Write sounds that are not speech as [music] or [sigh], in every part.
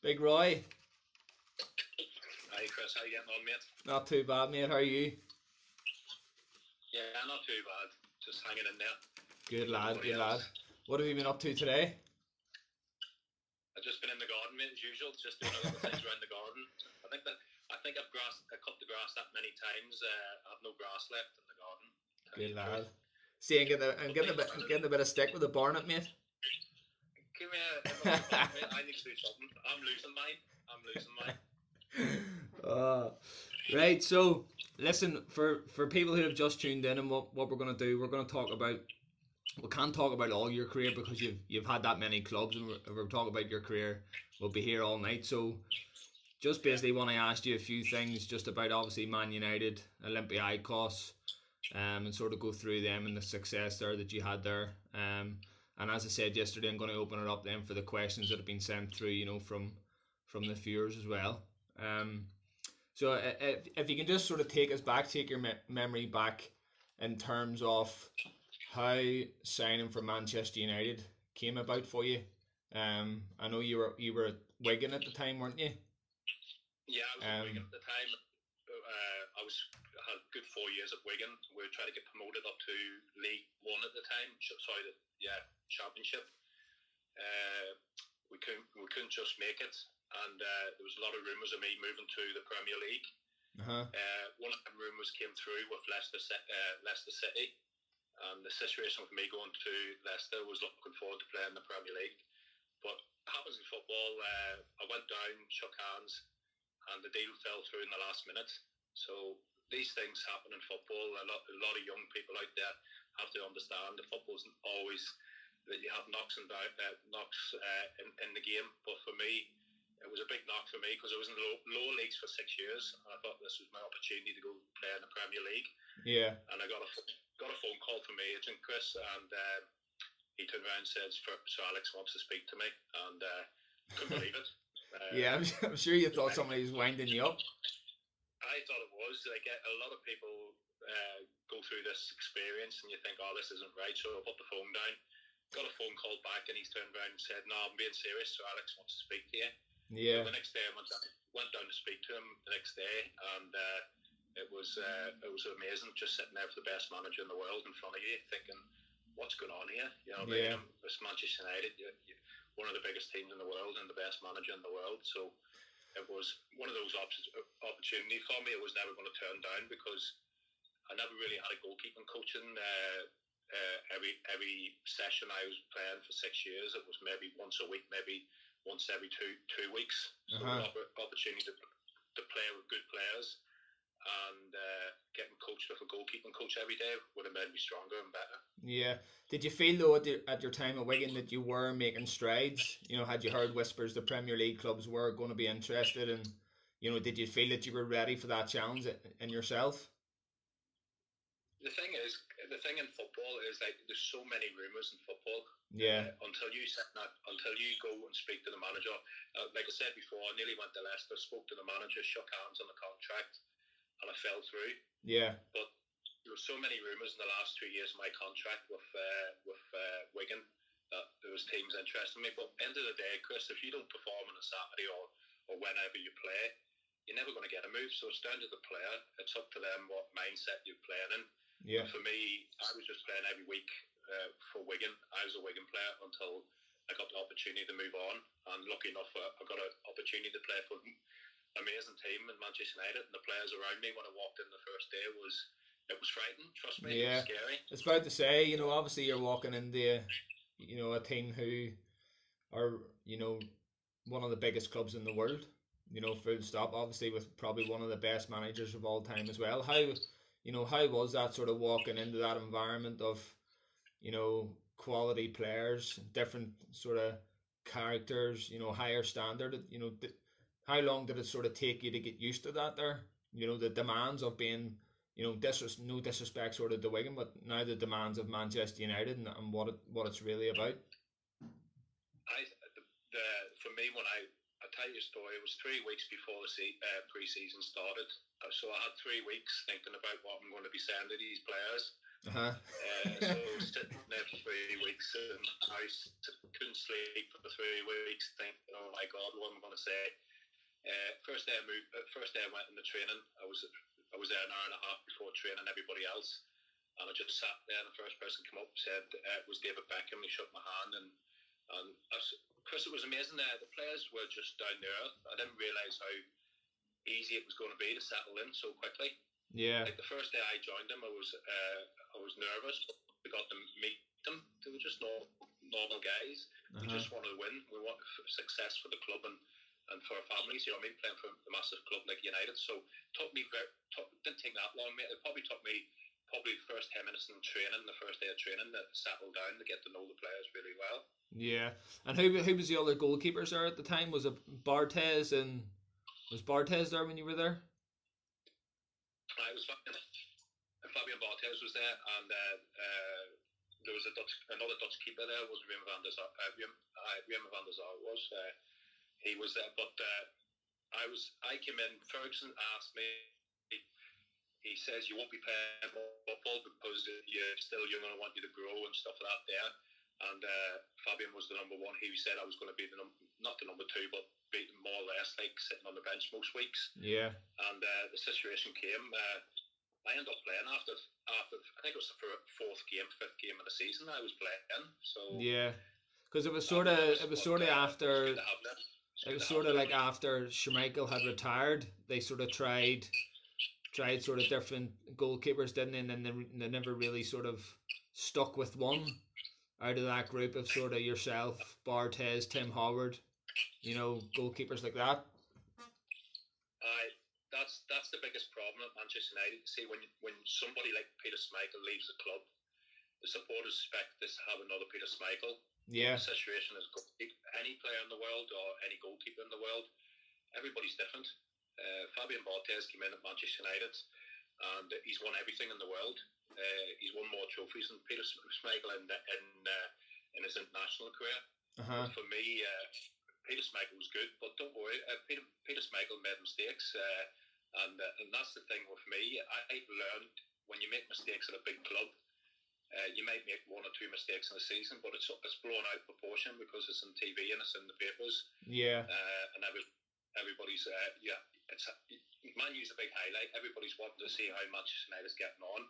Big Roy. Hi Chris, how you getting on, mate? Not too bad, mate. How are you? Yeah, not too bad. Just hanging in there. Good lad, Everybody good lad. What have you been up to today? I've just been in the garden, mate, as usual, just doing other [laughs] things around the garden. I think that I think I've grass, I cut the grass that many times. Uh, I have no grass left in the garden. Good lad. See, I'm getting, a, I'm getting a bit, getting a bit of stick with the barnet, mate. Give me a, need to do something. I'm losing mine. I'm losing mine. [laughs] Uh, right, so listen for for people who have just tuned in and what, what we're going to do, we're going to talk about. We can't talk about all your career because you've you've had that many clubs, and we're, we're talking about your career, we'll be here all night. So, just basically want to ask you a few things, just about obviously Man United, Olympiacos, um, and sort of go through them and the success there that you had there. Um, and as I said yesterday, I'm going to open it up then for the questions that have been sent through, you know, from from the viewers as well. Um, so uh, if, if you can just sort of take us back, take your me- memory back in terms of how signing for Manchester United came about for you. Um, I know you were you were at Wigan at the time, weren't you? Yeah, I was Um, at Wigan at the time. Uh, I was I had a good four years at Wigan. We were trying to get promoted up to League One at the time. Sorry, the, yeah, Championship. Uh, we couldn't we couldn't just make it, and uh, there was a lot of rumours of me moving to the Premier League. Uh-huh. Uh, one of the rumours came through with Leicester, uh, Leicester City, and the situation with me going to Leicester was looking forward to playing in the Premier League. But happens in football. Uh, I went down, shook hands, and the deal fell through in the last minute. So these things happen in football. A lot, a lot of young people out there have to understand the football isn't always that you have knocks and down, uh, knocks uh, in, in the game. But for me, it was a big knock for me because I was in the low, lower leagues for six years, and I thought this was my opportunity to go play in the Premier League. Yeah. And I got a got a phone call from my agent Chris, and um, he turned around and said, "Sir Sir Alex wants to speak to me," and uh, couldn't believe it. [laughs] Uh, Yeah, I'm, I'm sure you thought somebody was winding you up. I thought it was. Like a a lot of people uh, go through this experience, and you think, "Oh, this isn't right." So I put the phone down. Got a phone call back, and he's turned around and said, "No, I'm being serious. Sir Alex wants to speak to you." Yeah. The next day, I went down, went down to speak to him. The next day, and uh, it was uh, it was amazing, just sitting there for the best manager in the world in front of you, thinking, "What's going on here?" You know, Yeah. yeah. it's Manchester United, you, you, one of the biggest teams in the world and the best manager in the world. So it was one of those op- opportunities for me. It was never going to turn down because I never really had a goalkeeping coaching. Uh, uh, every every session I was playing for six years, it was maybe once a week, maybe once every two two weeks. So Uh-huh. opp- opportunity to, to play with good players and uh, getting coached with a goalkeeping coach every day would have made me stronger and better. Yeah. Did you feel though at, the, at your time at Wigan that you were making strides? You know, had you heard whispers the Premier League clubs were going to be interested, and you know, did you feel that you were ready for that challenge in yourself? The thing is, the thing in football is like there's so many rumours in football. Yeah. Uh, until you sit that, until you go and speak to the manager. Uh, like I said before, I nearly went to Leicester, spoke to the manager, shook hands on the contract, and I fell through. Yeah. But there were so many rumours in the last two years of my contract with uh, with uh, Wigan that there was teams interested in me. But end of the day, Chris, if you don't perform on a Saturday or, or whenever you play, you're never going to get a move. So it's down to the player. It's up to them what mindset you're playing in. Yeah. For me, I was just playing every week uh, for Wigan. I was a Wigan player until I got the opportunity to move on. And lucky enough, I got an opportunity to play for amazing team in Manchester United. And the players around me when I walked in the first day was it was frightening. Trust me, Yeah. it was scary. It's about to say, you know, obviously you're walking into, you know, a team who are, you know, one of the biggest clubs in the world. You know, full stop. Obviously, with probably one of the best managers of all time as well. How, you know, how was that sort of walking into that environment of, you know, quality players, different sort of characters, you know, higher standard. You know, how long did it sort of take you to get used to that? There, you know, the demands of being you know, disres- no disrespect sort of to Wigan, but now the demands of Manchester United and, and what it what it's really about. I the, the for me when I I tell you a story. It was three weeks before the se- uh, pre-season started, uh, so I had three weeks thinking about what I'm going to be saying to these players. Uh-huh. Uh, so I sitting there for three weeks and I couldn't sleep for three weeks, thinking, "Oh my God, what am I going to say?" Uh, first day I moved, uh, first day I went into training. I was I was there an hour and a half before training everybody else, and I just sat there. And the first person came up said uh, it was David Beckham. He shook my hand and and Chris, it was amazing. There, the players were just down there. I didn't realise how easy it was going to be to settle in so quickly. Yeah. Like the first day I joined them, I was uh, I was nervous. We got to meet them. They were just normal, normal guys. We Uh-huh. just wanted to win. We want success for the club and, and for our families. You know what I mean? Playing for a massive club like United. So took me very took, didn't take that long, mate. It probably took me probably the first ten minutes in training, the first day of training, to settle down to get to know the players really well. Yeah. And who who was the other goalkeepers there at the time? Was it Barthez and was Barthez there when you were there? I was Fabian, Fabian Barthez was there, and uh, uh, there was a Dutch, another Dutch keeper there. Was Wim van der Sar? Uh, Wim, uh, Wim van der Sar was. Uh, he was there, but uh, I was. I came in. Ferguson asked me. He says you won't be playing football because you're still young and I want you to grow and stuff like that there. And uh, Fabian was the number one. He said I was going to be the num- not the number two, but be more or less like sitting on the bench most weeks Yeah. and uh, the situation came. Uh, I ended up playing after after I think it was the fourth game, fifth game of the season. I was playing, so Yeah. Because it was sort of it was sort of after good to have them. It's it was sort of like after Schmeichel had retired. They sort of tried tried sort of different goalkeepers, didn't they? And then they, they never really sort of stuck with one out of that group of sort of yourself, Barthez, Tim Howard, you know, goalkeepers like that. Aye, that's that's the biggest problem at Manchester United. See, when when somebody like Peter Schmeichel leaves the club, the supporters expect this to have another Peter Schmeichel. Yeah, The situation is any player in the world or any goalkeeper in the world, everybody's different. Uh, Fabian Barthez came in at Manchester United, and he's won everything in the world. Uh, he's won more trophies than Peter Schmeichel in in, uh, in his international career. uh-huh. For me, uh, Peter Schmeichel was good, but don't worry, uh, Peter, Peter Schmeichel made mistakes, uh, and uh, and that's the thing with me. I, I've learned when you make mistakes at a big club, uh, you might make one or two mistakes in a season, but it's it's blown out proportion because it's on TV and it's in the papers, yeah, uh, and every, everybody's uh, yeah, it's Man U's a big highlight. Everybody's wanting to see how Manchester United's getting on.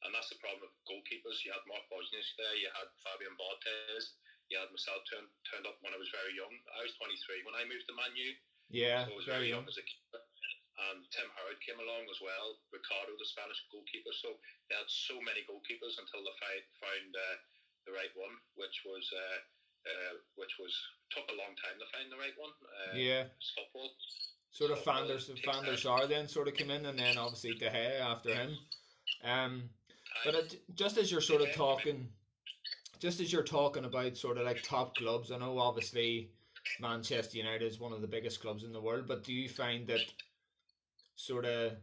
And that's the problem with goalkeepers. You had Mark Bosnich there, you had Fabian Barthez, you had myself turned turned up when I was very young. I was 23 when I moved to Man U, yeah, so I was very very young. young as a keeper. And Tim Howard came along as well, Ricardo, the Spanish goalkeeper. So they had so many goalkeepers until they found uh, the right one, which was uh, uh, which was took a long time to find the right one. Uh, Yeah, football. sort of football Fanders takes Van der. Sar then sort of came in, and then obviously De Gea after him. Um, but it, just as you're sort of talking, just as you're talking about sort of like top clubs, I know obviously Manchester United is one of the biggest clubs in the world, but do you find that sort of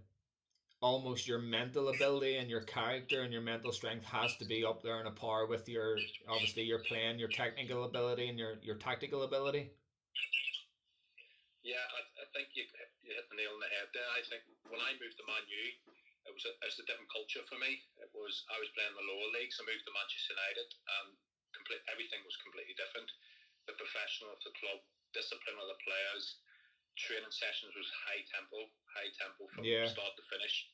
almost your mental ability and your character and your mental strength has to be up there in a par with your obviously your playing, your technical ability and your, your tactical ability? Yeah, I, I think you, you hit the nail on the head there. I think when I moved to Man U, it was a, it was a different culture for me. It was I was playing in the lower leagues. I moved to Manchester United, and complete everything was completely different. The professional of the club, discipline of the players, training sessions was high tempo, high tempo from Yeah. start to finish,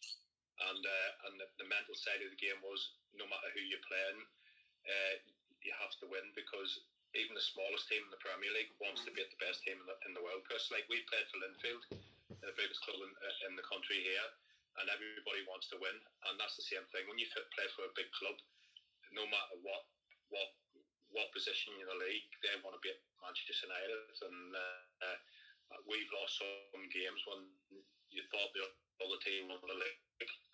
and uh, and the, the mental side of the game was no matter who you're playing, uh, you have to win because even the smallest team in the Premier League wants to beat the best team in the, in the world. Because like we played for Linfield, the biggest club in, uh, in the country here, and everybody wants to win, and that's the same thing. When you play for a big club, no matter what what what position in the league, they want to beat Manchester United, and uh, uh, we've lost some games when you thought the other team won the league.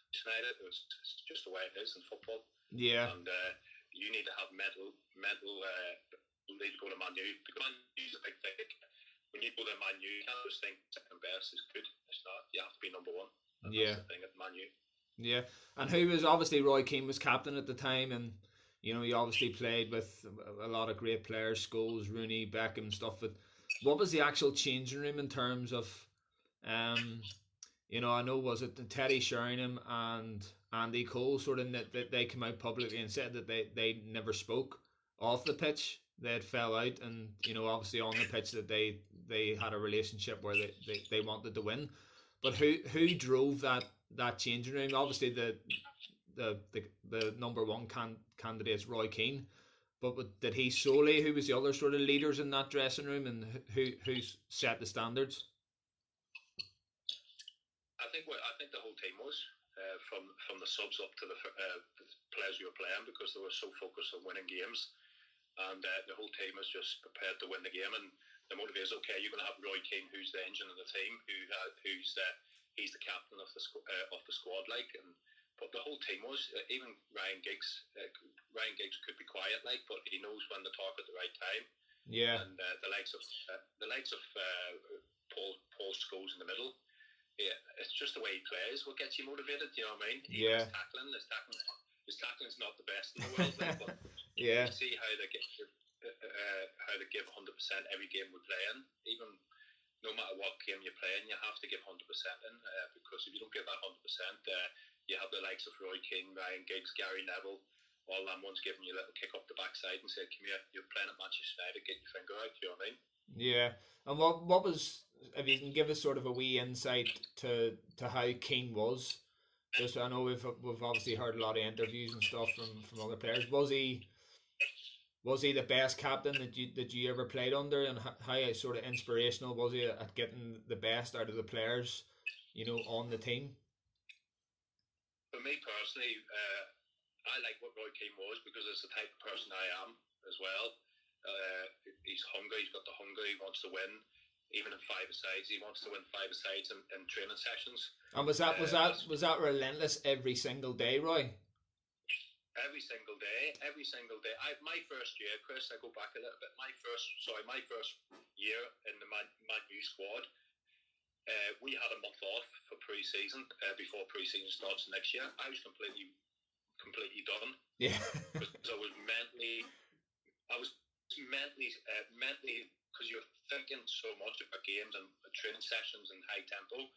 United, it's, it's just the way it is in football Yeah. and uh, you need to have mental mental. Uh, you need to go to Man U because Man U's a big thing. When you go to Man U, you can't just think second best is good. It's not. You have to be number one. And Yeah. That's the thing at Man U. Yeah, and who was obviously Roy Keane was captain at the time, and you know he obviously played with a lot of great players, Scholes, Rooney, Beckham, stuff. But what was the actual changing room in terms of, um, you know, I know was it Teddy Sheringham and Andy Cole sort of that, that they came out publicly and said that they, they never spoke off the pitch. They had fell out, and you know, obviously on the pitch that they they had a relationship where they, they, they wanted to win. But who who drove that that changing room? Obviously the the the, the number one can, candidate is Roy Keane. But did he solely? Who was the other sort of leaders in that dressing room, and who who set the standards? I think I think the whole team was uh, from from the subs up to the, uh, the players you were playing because they were so focused on winning games, and uh, the whole team was just prepared to win the game. And the motive is okay. You're going to have Roy Keane, who's the engine of the team, who uh, who's uh, he's the captain of the uh, of the squad, like and but the whole team was. Uh, even Ryan Giggs, uh, Ryan Giggs could be quiet, like, but he knows when to talk at the right time. Yeah. And uh, the likes of uh, the likes of uh, Paul Paul Scholes in the middle. Yeah, it's just the way he plays. What gets you motivated? You know what I mean? Yeah. His tackling, his tackling, his tackling's not the best in the world, like, but [laughs] yeah. you see how they get uh, how they give 100% every game we play in. Even no matter what game you're playing, you have to give 100% in uh, because if you don't give that 100%, uh, you have the likes of Roy Keane, Ryan Giggs, Gary Neville, all them ones giving you a little kick up the backside and say, "Come here, you're playing at Manchester United, get your finger out." You know what I mean? Yeah, and what what was if you can give us sort of a wee insight to to how Keane was? Just I know we've we've obviously heard a lot of interviews and stuff from from other players. Was he? Was he the best captain that you that you ever played under, and how, how sort of inspirational was he at getting the best out of the players, you know, on the team? For me personally, uh, I like what Roy Keane was because it's the type of person I am as well. Uh, he's hungry. He's got the hunger. He wants to win. Even in five sides, he wants to win five sides in, in training sessions. And was that was uh, that was that relentless every single day, Roy? Every single day, every single day. I, my first year, Chris, I go back a little bit. My first, sorry, my first year in the Man, Man U squad, uh, we had a month off for pre-season uh, before pre-season starts next year. I was completely, completely done. Yeah. [laughs] because I was mentally, I was mentally, uh, mentally, because you're thinking so much about games and training sessions and high tempo.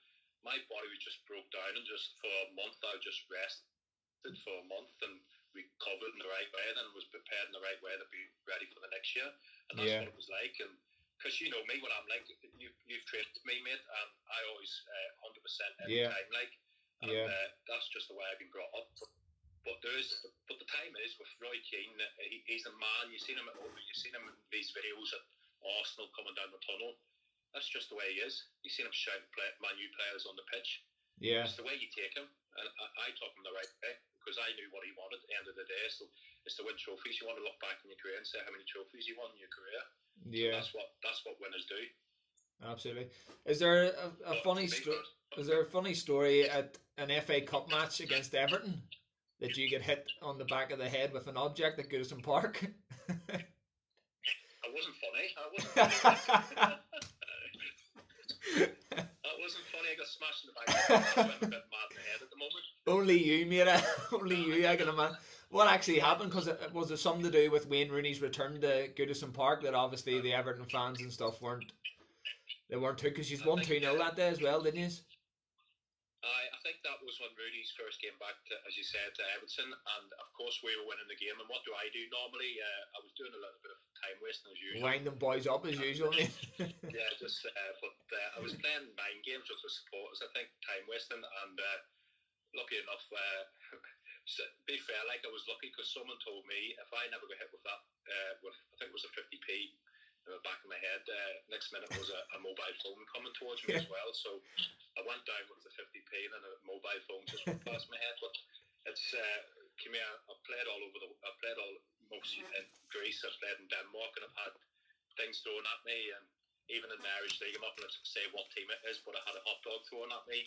My body was just broke down, and just for a month, I just rested for a month and recovered in the right way, and was prepared in the right way to be ready for the next year. And that's yeah. what it was like. And because you know me, what I'm like. You, you've trained me, mate, and I always uh, 100% every yeah. time, like. And yeah. uh, that's just the way I've been brought up. But, but there is, but the time is with Roy Keane. He, he's a man. You've seen him at You've seen him in these videos at Arsenal coming down the tunnel. That's just the way he is. You've seen him shout play, Man U players on the pitch. Yeah. It's the way you take him, and I, I took him the right way because I knew what he wanted at the end of the day. So it's to win trophies. You want to look back in your career and say how many trophies you won in your career. Yeah, so that's what that's what winners do. Absolutely. Is there a, a funny story? Is there a funny story at an FA Cup match against Everton that you get hit on the back of the head with an object at Goodison Park? I wasn't funny. I wasn't [laughs] funny. that wasn't funny. I got smashed in the back. I'm a bit mad in the head at the moment. Only you, mate. [laughs] Only you. I can imagine. What actually happened? Because it, was there something to do with Wayne Rooney's return to Goodison Park that obviously the Everton fans and stuff weren't they weren't too because she's won two 0 that day as well, didn't you? I, I think that was when Rooney's first came back, to, as you said, to Everton, and of course we were winning the game. And what do I do normally? Uh, I was doing a little bit of time wasting as usual. Wind them boys up as usual. [laughs] yeah, just uh, but uh, I was playing mind games with the supporters. I think time wasting, and uh, lucky enough, uh, so, be fair, like I was lucky because someone told me if I never got hit with that, uh, with I think it was a 50p in the back of my head. Uh, next minute was a, a, mobile phone coming towards me yeah. as well. So I went down with the 50p and then a mobile phone just went past my head. But it's, uh, come here, I've played all over the, I've played all, most in Greece, I've played in Denmark and I've had things thrown at me and even in the Irish League, I'm not going to say what team it is, but I had a hot dog thrown at me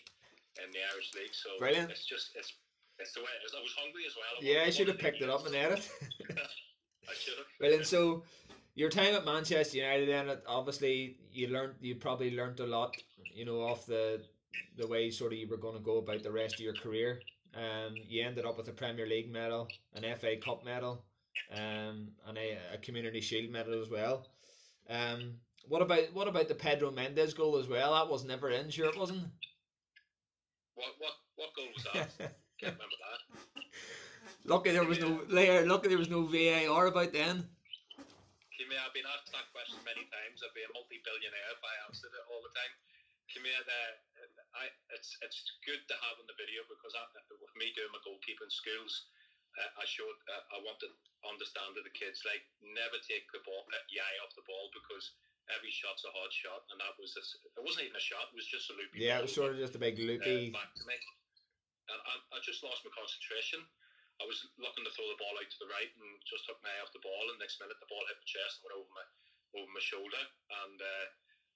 in the Irish League. So Brilliant. it's just, it's, it's the way it is. I was hungry as well. I yeah, I should have picked it up and ate it. [laughs] [laughs] I should have. Brilliant. So, your time at Manchester United, then obviously you learned, you probably learned a lot, you know, off the the way sort of you were going to go about the rest of your career. Um, you ended up with a Premier League medal, an FA Cup medal, um, and a, a Community Shield medal as well. Um, What about what about the Pedro Mendes goal as well? That was never in, sure it wasn't. What what what goal was that? [laughs] Can't remember that. [laughs] Lucky there was no layer. Lucky there was no VAR about then. Kimmy, I've been asked that question many times. I'd be a multi-billionaire if I answered it all the time. The, I, it's it's good to have in the video because I, with me doing my goalkeeping schools, uh, I showed uh, I wanted to understand to the kids like never take the ball uh, your off the ball because every shot's a hard shot, and that was a, it wasn't even a shot; it was just a loopy. Yeah, it was sort of just a big loopy. Uh, back to me, I, I just lost my concentration. I was looking to throw the ball out to the right and just took my eye off the ball, and next minute the ball hit my chest and went over my over my shoulder, and uh,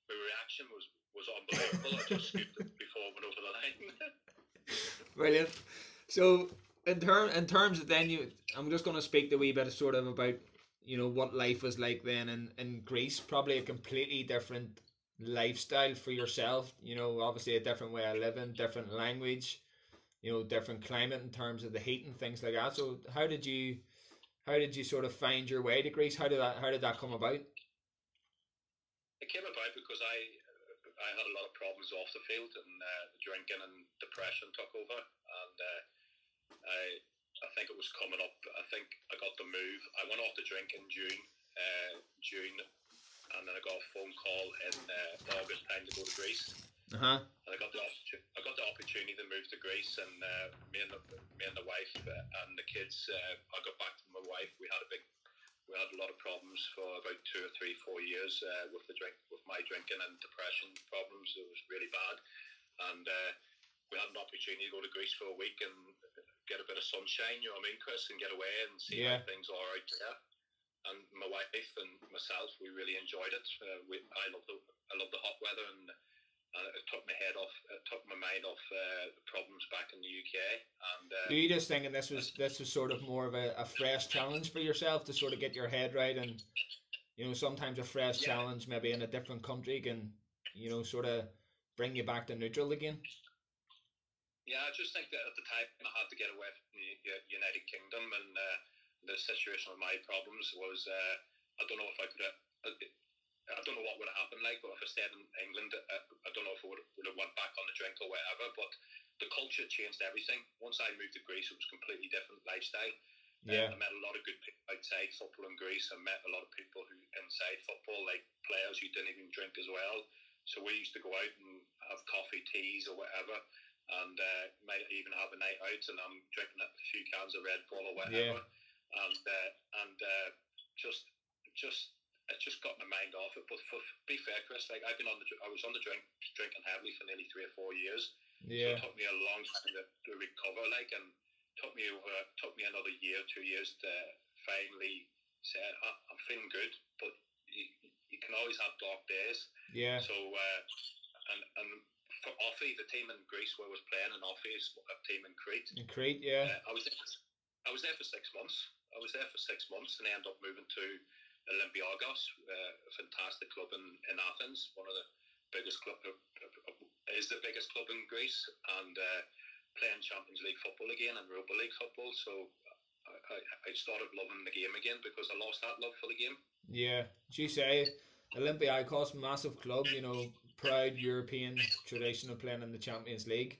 my reaction was was unbelievable. I just scooped it before it went over the line. [laughs] Brilliant. So in term in terms of then you, I'm just going to speak a wee bit of sort of about you know what life was like then in in Greece. Probably a completely different lifestyle for yourself. You know, obviously a different way of living, different language you know different climate in terms of the heat and things like that. So how did you how did you sort of find your way to Greece? How did that how did that come about? It came about because I I had a lot of problems off the field and uh, drinking and depression took over and uh, I I think it was coming up. I think I got the move. I went off to drink in June, uh, June, and then I got a phone call in uh, August time to go to Greece. Uh-huh. And I got the I got the opportunity to move to Greece, and uh, me and the me and the wife uh, and the kids. Uh, I got back to my wife. We had a big, we had a lot of problems for about two or three, four years uh, with the drink, with my drinking and depression problems. It was really bad, and uh, we had an opportunity to go to Greece for a week and get a bit of sunshine. You know what I mean, Chris, and get away and see Yeah. how things are out there. And my wife and myself, we really enjoyed it. Uh, we, I love the I love the hot weather and and it took my head off, it took my mind off uh, the problems back in the UK. And uh, Were you just thinking this was this was sort of more of a, a fresh challenge for yourself to sort of get your head right and you know sometimes a fresh Yeah. challenge maybe in a different country can you know sort of bring you back to neutral again. yeah, I just think that at the time I had to get away from the United Kingdom, and uh, the situation with my problems was uh, I don't know if I could have. I don't know what would have happened like, but if I stayed in England, uh, I don't know if I would, would have went back on the drink or whatever. But the culture changed everything. Once I moved to Greece, it was a completely different lifestyle. Uh, Yeah. I met a lot of good people outside football in Greece. I met a lot of people who inside football, like players who didn't even drink as well. So we used to go out and have coffee, teas, or whatever, and uh, might even have a night out, and I'm drinking a few cans of Red Bull or whatever, and uh, and uh, just just it just got my mind off it. But for be fair, Chris, like I've been on the I was on the drink drinking heavily for nearly three or four years. So Yeah. it took me a long time to, to recover, like, and took me over, took me another year, two years to finally say "I- I'm feeling good. But you, you can always have dark days. Yeah. So, uh, and and for OFI, the team in Greece where I was playing, and OFI is a team in Crete. In Crete, yeah. Uh, I was there. I was there for six months. I was there for six months, and I ended up moving to Olympiacos, uh, a fantastic club in, in Athens, one of the biggest club uh, uh, is the biggest club in Greece, and uh, playing Champions League football again and Europa League football. So I, I, started loving the game again because I lost that love for the game. Yeah, you say, Olympiacos, massive club, you know, proud European tradition of playing in the Champions League.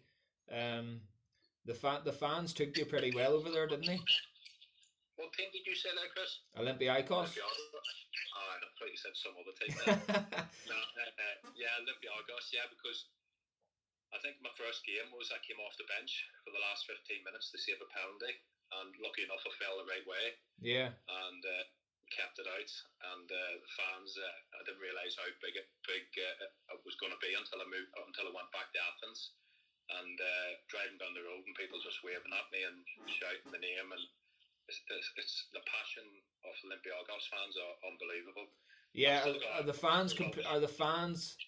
Um, the fa- the fans took you pretty well over there, didn't they? What team did you say there, Chris? Olympiacos. Olympiacos. Ah, I thought you said some other team. There. [laughs] No, uh, yeah, Olympiacos, yeah, because I think my first game was I came off the bench for the last 15 minutes to save a penalty, and lucky enough I fell the right way yeah, and uh, kept it out. And uh, the fans, uh, I didn't realise how big it, big uh, it was going to be until I moved until I went back to Athens. And uh, driving down the road and people just waving at me and shouting the name and it's, it's, it's the passion of Olympiacos fans are unbelievable. yeah. Are, are the fans comp- are the fans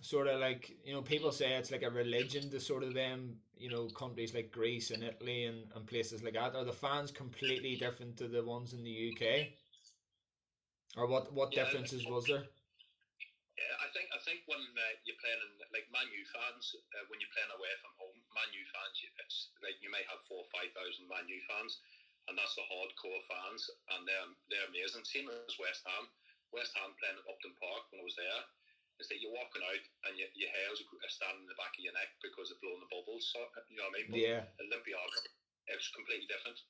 sort of like you know people say it's like a religion to sort of them you know countries like Greece and Italy and, and places like that. Are the fans completely different to the ones in the UK? Or what what Yeah, differences was there? Yeah, I think I think when uh, you're playing in like Man U fans, uh, when you're playing away from home, Man U fans, you- it's like you may have four or five thousand Man U fans, and that's the hardcore fans, and they're they're amazing. Same as West Ham, West Ham playing at Upton Park when I was there is that you're walking out and your, your hair's standing in the back of your neck because of blowing the bubbles. So, you know what I mean? But Yeah. Olympiacos, it was completely different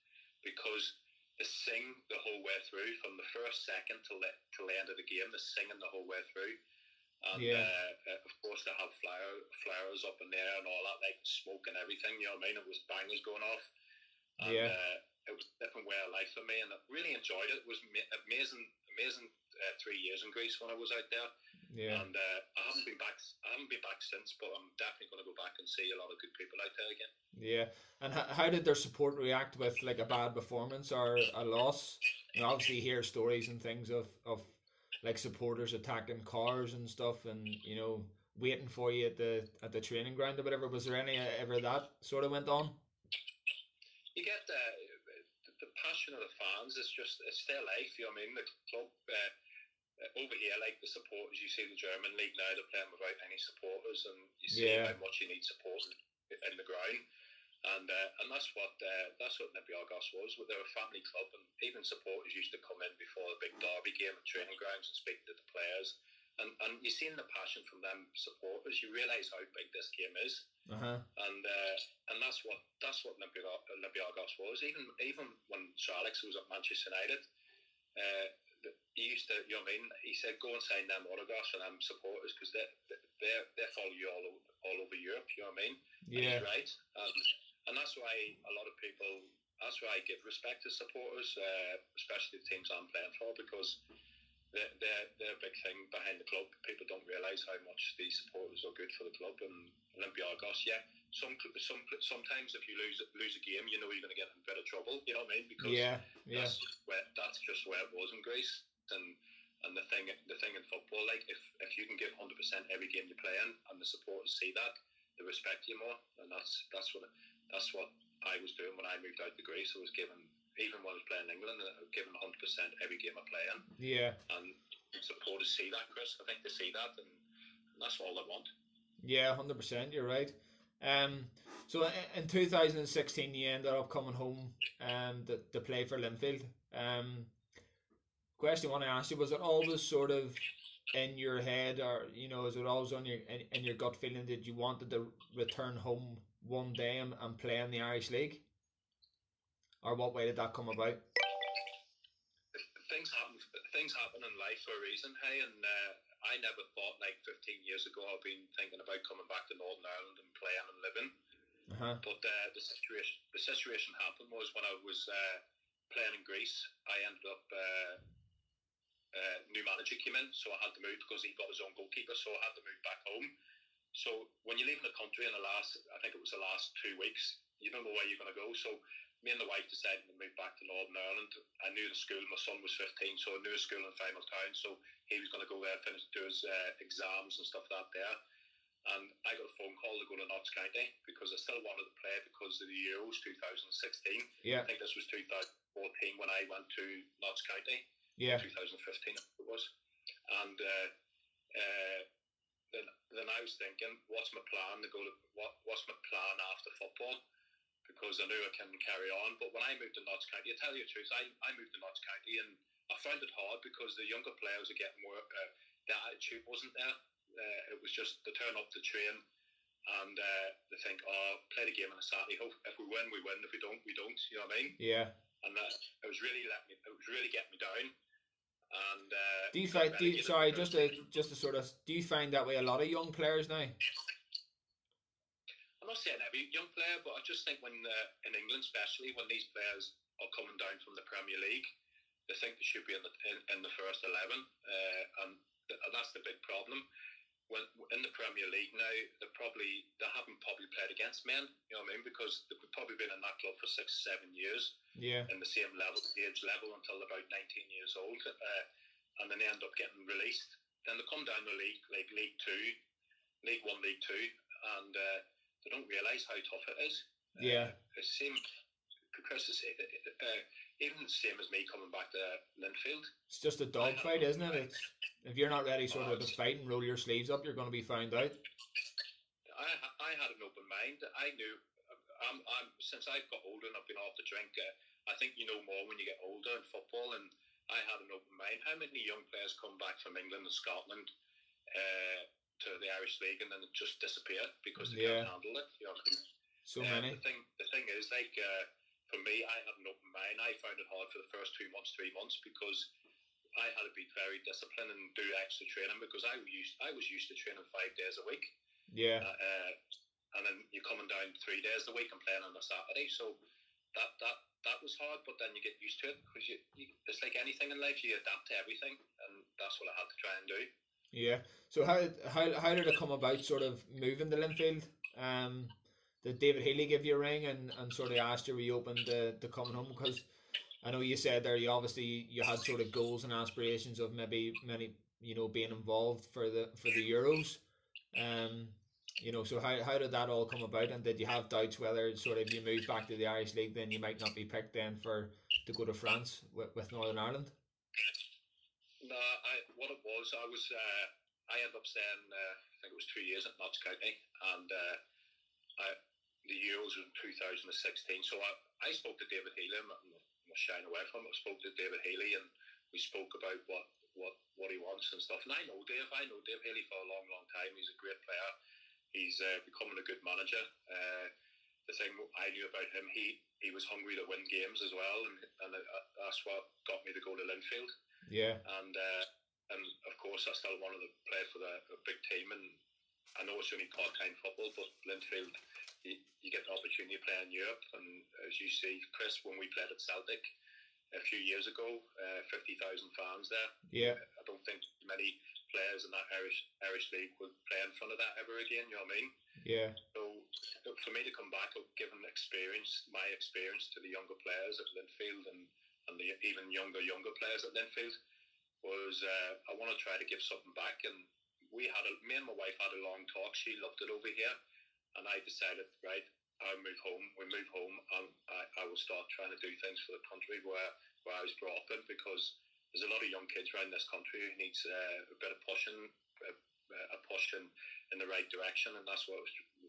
because they sing the whole way through from the first second till the, till the end of the game. They're singing the whole way through. And Yeah. uh, uh, of course, they have flyer, flares up in there and all that, like smoke and everything. You know what I mean? It was bangers going off. And, Yeah. Uh, it was a different way of life for me, and I really enjoyed it. It was amazing, amazing uh, three years in Greece when I was out there. Yeah. And uh, I haven't been back. I haven't been back since, but I'm definitely going to go back and see a lot of good people out there again. Yeah, and how, how did their support react with like a bad performance or a loss? Know, obviously, you hear stories and things of, of like supporters attacking cars and stuff, and you know waiting for you at the at the training ground or whatever. Was there any uh, ever that sort of went on? You get the passion of the fans. It's just it's their life. You know what I mean? The club. Uh, over here, like the supporters, you see the German league now, they're playing without any supporters, and you see Yeah. how much you need support in the ground. And uh, and that's what uh, that's what Olympiacos was. They're a family club, and even supporters used to come in before the big derby game at training grounds and speak to the players. And and you seen the passion from them supporters. You realise how big this game is, Uh huh. and uh, and that's what that's what Olympiacos was. Even even when Sir Alex was at Manchester United, uh, he used to, you know what I mean. He said, "Go and sign them autographs for them supporters because they they they follow you all over, all over Europe." You know what I mean? And Yeah. right. Um, and that's why a lot of people. That's why I give respect to supporters, uh, especially the teams I'm playing for, because they're, they're, they're a big thing behind the club. People don't realise how much these supporters are good for the club. And Olympiacos, yeah, some some sometimes if you lose lose a game, you know you're going to get in a bit of trouble. You know what I mean? Because Yeah. Yeah. that's where that's just where it was in Greece. And and the thing the thing in football, like if if you can give hundred percent every game you play in, and the supporters see that, they respect you more. And that's that's what that's what I was doing when I moved out to Greece. I was given even when I was playing in England, I was given hundred percent every game I play in, Yeah. and supporters see that, Chris. I think they see that, and, and that's all they want. Yeah, hundred percent. You're right. Um, so in 2016, you ended up coming home um to, to play for Linfield. Um, question I want to ask you: Was it always sort of in your head, or you know, is it always on your in, in your gut feeling that you wanted to return home one day and, and play in the Irish League, or what way did that come about? things happen. Things happen in life for a reason. Hey, and uh, I never thought like 15 years ago I've been thinking about coming back to Northern Ireland and playing and living. Uh huh. But uh, the situation the situation happened was when I was uh, playing in Greece, I ended up. Uh, uh, new manager came in, so I had to move because he got his own goalkeeper, so I had to move back home. So when you're leaving the country in the last, I think it was the last two weeks, you don't know where you're going to go. So me and the wife decided to move back to Northern Ireland. I knew the school. My son was 15, so I knew a school in Final Town. So he was going to go there, finish do his uh, exams and stuff like that there. And I got a phone call to go to Notts County because I still wanted to play because of the Euros 2016. Yeah. I think this was 2014 when I went to Notts County. Yeah. 2015 it was, and uh, uh, then then I was thinking, what's my plan to go to what what's my plan after football? Because I knew I can carry on. But when I moved to Notts County, I tell you the truth, I, I moved to Notts County and I found it hard because the younger players are getting more. Uh, the attitude wasn't there. Uh, it was just they turn up to train and uh, they think, oh, play the game on a Saturday. Hope if we win, we win. If we don't, we don't. You know what I mean? Yeah. and that it was really let me it was really getting me down and uh, Do you find? Do you, sorry, just to just to sort of. Do you find that way a lot of young players now? Not saying every young player but I just think when uh, in England especially when these players are coming down from the Premier League they think they should be in the in, in the first 11 uh, and, th- that's the big problem when in the Premier League now they probably they haven't probably played against men you know what I mean because they've probably been in that club for six seven years Yeah. in the same level, age level until about 19 years old, uh, and then they end up getting released. Then they come down the league, like League Two, League One, League Two, and uh, they don't realise how tough it is. Yeah. Uh, it's the same, Chris, is, uh, uh, even the same as me coming back to Linfield. It's just a dogfight, isn't it? It's if you're not ready, sort of to fight and roll your sleeves up, you're going to be found out. I, I had an open mind. I knew. I'm, I'm since I've got older and I've been off the drink. Uh, I think you know more when you get older in football, and I had an open mind. How many young players come back from England and Scotland uh, to the Irish League and then it just disappear because they Yeah. can't handle it? You know I mean? So Uh, many. The thing, the thing is, like uh, for me, I had an open mind. I found it hard for the first two months, three months, because I had to be very disciplined and do extra training because I was used, I was used to training five days a week, Yeah. uh, uh, and then you're coming down three days a week and playing on a Saturday. So that that that was hard, but then you get used to it because you, you it's like anything in life, you adapt to everything, and that's what I had to try and do. Yeah. So how how how did it come about? Sort of moving to Linfield. Um, did David Healy give you a ring and, and sort of asked you were you open to, to coming home? Because I know you said there you obviously you had sort of goals and aspirations of maybe many you know being involved for the for the Euros. Um, you know, so how, how did that all come about? And did you have doubts whether sort of you moved back to the Irish League, then you might not be picked then for to go to France with, with Northern Ireland? No, I what it was, I was uh, I ended up staying uh, I think it was two years at Notts County, and uh, I, the Euros in 2016. So I, I spoke to David Healy. I'm shying away from it. I spoke to David Healy, and we spoke about what what what he wants and stuff. And I know Dave. I know Dave Healy for a long, long time. He's a great player. He's uh, becoming a good manager. Uh, the thing I knew about him, he he was hungry to win games as well, and and uh, that's what got me to go to Linfield Yeah. and uh, and of course I still wanted to play for the a big team and I know it's only part time football but Linfield you, you get the opportunity to play in Europe and as you see Chris when we played at Celtic a few years ago uh, 50,000 fans there Yeah. I don't think many players in that Irish Irish league would play in front of that ever again you know what I mean Yeah. so for me to come back, I've given experience, my experience to the younger players at Linfield and, and the even younger, younger players at Linfield was uh, I want to try to give something back. And we had a, me and my wife had a long talk. She loved it over here. And I decided, right, I'll move home. We move home and I, I will start trying to do things for the country where, where I was brought up in because there's a lot of young kids around this country who needs uh, a bit of pushing, a, a in, in the right direction, and that's what I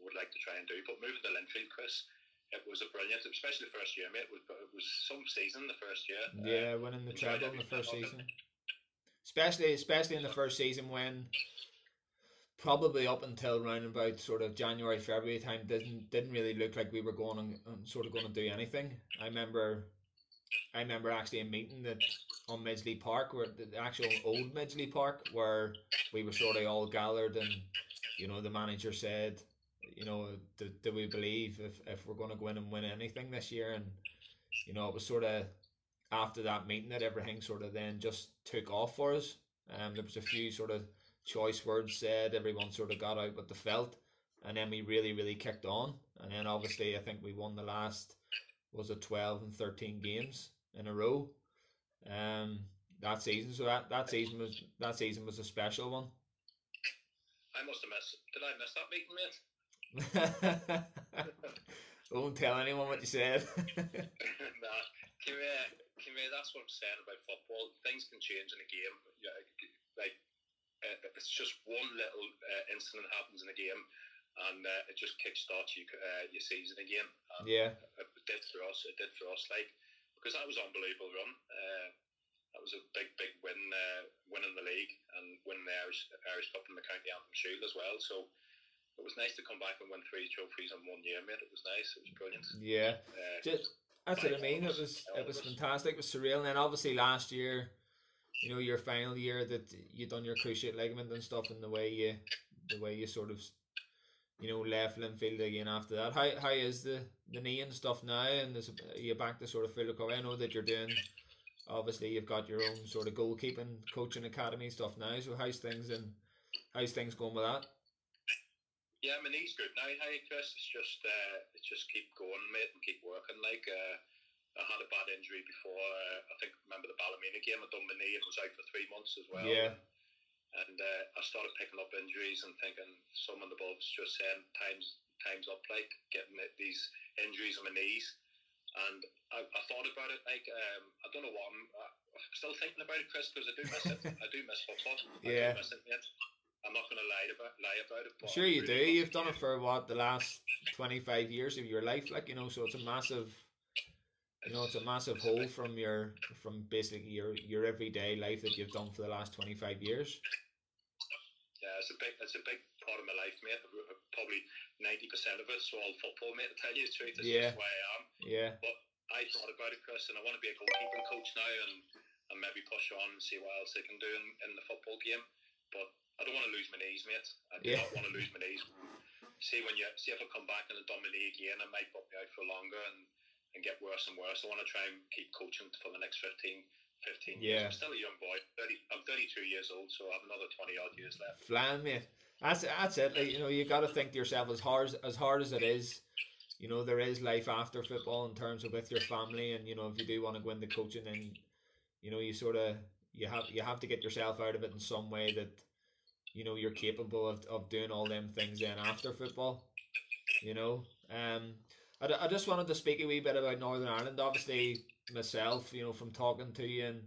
would like to try and do. But moving to Linfield, Chris, it was a brilliant, especially the first year, mate. It was, it was some season the first year. Uh, Yeah, winning the treble in the first season. Especially especially in the first season when probably up until round about sort of January, February time didn't didn't really look like we were going and, and sort of going to do anything. I remember I remember actually a meeting that on Midgley Park where the actual old Midgley Park where we were sort of all gathered and you know the manager said you know do, do we believe if, if we're going to go in and win anything this year and you know it was sort of after that meeting that everything sort of then just took off for us. Um, there was a few sort of choice words said. Everyone sort of got out what they felt, and then we really, really kicked on. And then obviously, I think we won the last was it twelve and thirteen games in a row. Um, that season. So that, that season was that season was a special one. I must have missed. Did I miss that meeting, mate? [laughs] Won't tell anyone what you said. [laughs] nah, Kimmy, Kimmy, that's what I'm saying about football. Things can change in a game. Yeah, like uh, it's just one little uh, incident happens in a game, and uh, it just kickstarts you uh, your season again. And yeah, it did for us. It did for us, like because that was an unbelievable run. Uh, that was a big, big win, uh, winning the league and winning the Irish Irish Cup and the County Antrim Shield as well. So it was nice to come back and win three trophies in one year, mate. It was nice. It was brilliant. yeah. Uh, Just, that's what I mean. It was it was fantastic. It was surreal. And then obviously last year, you know, your final year that you done your cruciate ligament and stuff, and the way you the way you sort of you know left Linfield again after that. How how is the the knee and stuff now? And is are you back to sort of full recovery? I know that you're doing. Obviously, you've got your own sort of goalkeeping coaching academy stuff now. So how's things and how's things going with that? Yeah, I my knee's good now. Hey, Chris, it's just uh, it's just keep going, mate, and keep working. Like uh, I had a bad injury before. Uh, I think remember the Ballymena game. I done my knee and was out for three months as well. Yeah. And uh, I started picking up injuries and thinking someone above's just saying times times up, like getting these injuries on my knees. And I, I thought about it. Like um, I don't know what I'm. I'm still thinking about it, Chris, because I do miss it. [laughs] I do miss football. I Yeah. do miss it, mate. I'm not going to lie about lie about it. But Sure, you do. really love You've done it for what the last twenty five years of your life, like you know. So it's a massive, You know, it's a massive it's hole big- from your from basically your your everyday life that you've done for the last twenty five years. Yeah, it's a big, it's a big part of my life, mate. Probably ninety percent of it's all football, mate. To tell you the truth, it's Yeah. just where I am. Yeah, But I thought about it, Chris, and I want to be a goalkeeping coach now, and, and maybe push on and see what else I can do in, in the football game. But I don't want to lose my knees, mate. I do Yeah. not want to lose my knees. See when you see if I come back done my knee again, it might put me out for longer and, and get worse and worse. I want to try and keep coaching for the next 15, 15 years. I'm still a young boy. 30, I'm 32 years old, so I have another 20 odd years left. flying mate. That's that's it. Like, you know, you got to think to yourself as hard as, as hard as it is. You know, there is life after football in terms of with your family, and you know, if you do want to go into coaching, then you know, you sort of you have you have to get yourself out of it in some way that you know you're capable of, of doing all them things then after football. You know, um, I, I just wanted to speak a wee bit about Northern Ireland. Obviously, myself, you know, from talking to you and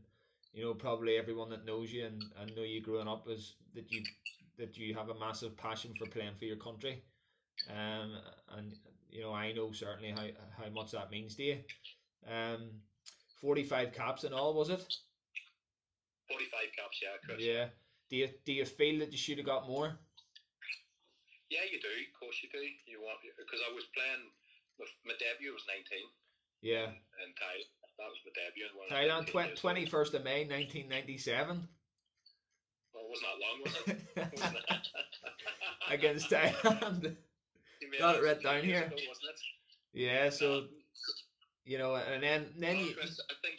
you know probably everyone that knows you and, and know you growing up is that you that you have a massive passion for playing for your country. Um, and you know I know certainly how how much that means to you. Um, forty five caps and all was it? 45 caps, yeah, Chris. Yeah. Do you do you feel that you should have got more? Yeah, you do. Of course, you do. You want because I was playing. My, my debut was 19 Yeah. in Thailand. That was my debut. when I was Thailand, 19 tw- years old. 21st of May 1997 Well, it wasn't that long, was it? [laughs] [laughs] Against Thailand. [laughs] Got it right down here. ago, yeah, so Um, you know, and then then well, you, Chris, I think,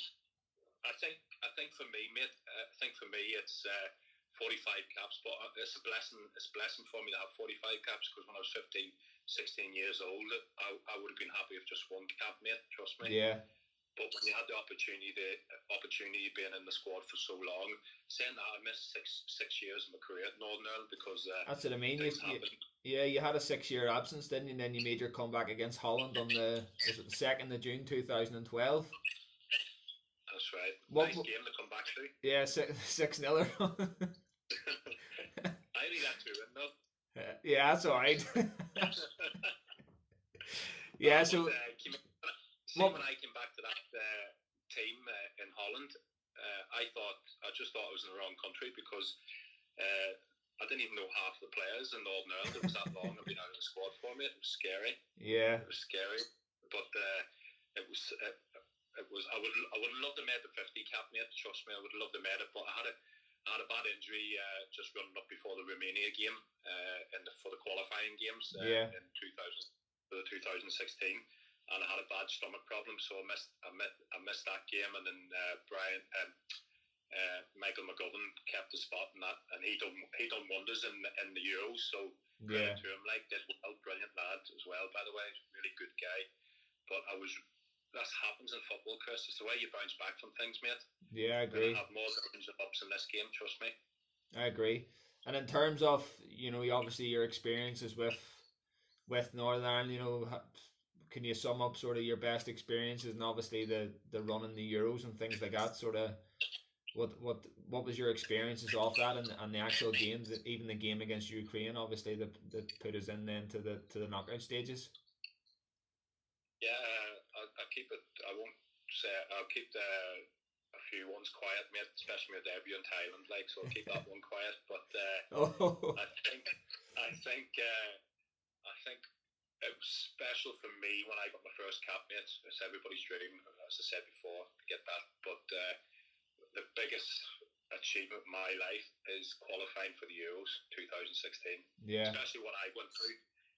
I think, I think for me, mate, uh, I think for me, it's uh, 45 caps, but uh, it's a blessing. It's a blessing for me to have 45 caps because when I was 15, 16 years old, I, I would have been happy with just one cap, mate. Trust me. yeah, But when you had the opportunity, the opportunity being in the squad for so long, saying that I missed six six years of my career at Northern Ireland because uh, that's what I mean. You, yeah, you had a six year absence, didn't you? And then you made your comeback against Holland on the was it the second of June 2012? That's right. What- nice game to come back to. Yeah, six six nil. I only got two in yeah, that's all right. [laughs] yeah, so But, uh, came, see, What- when I came back to that uh, team uh, in Holland, uh, I thought I just thought I was in the wrong country because uh, I didn't even know half the players in Northern Ireland. It was that long I've been out of the squad for me. It was scary. yeah, It was scary, but uh, it was. It was. I would. I would love to made the fifty cap, mate. Trust me, I would love to made it. But I had a. I had a bad injury uh, just running up before the Romania game uh, in the, for the qualifying games uh, Yeah. in 2000 for the 2016, and I had a bad stomach problem, so I missed. I missed. I missed that game, and then uh, Brian. Um, uh, Michael McGovern kept the spot in that, and he done he done wonders in in the Euros. So yeah, credit to him. Like did well, brilliant lad as well. By the way, really good guy. But I was. That happens in football, Chris. It's the way you bounce back from things, mate. Yeah. I agree. have more downs and ups in this game. Trust me. I agree. And in terms of you know, obviously your experiences with with Northern Ireland, you know, can you sum up sort of your best experiences and obviously the the running the Euros and things like that? Sort of what what what was your experiences off that and, and the actual games, even the game against Ukraine, obviously that that put us in then to the to the knockout stages. Yeah, uh, I'll, I'll keep it. I won't say. I'll keep the a few ones quiet, mate. Especially my debut in Thailand, like so. I'll keep that one quiet. But uh, [laughs] Oh, I think, I think, uh, I think it was special for me when I got my first cap, mate. It's everybody's dream, as I said before, to get that. But uh, the biggest achievement of my life is qualifying for the Euros 2016 yeah, especially what I went through.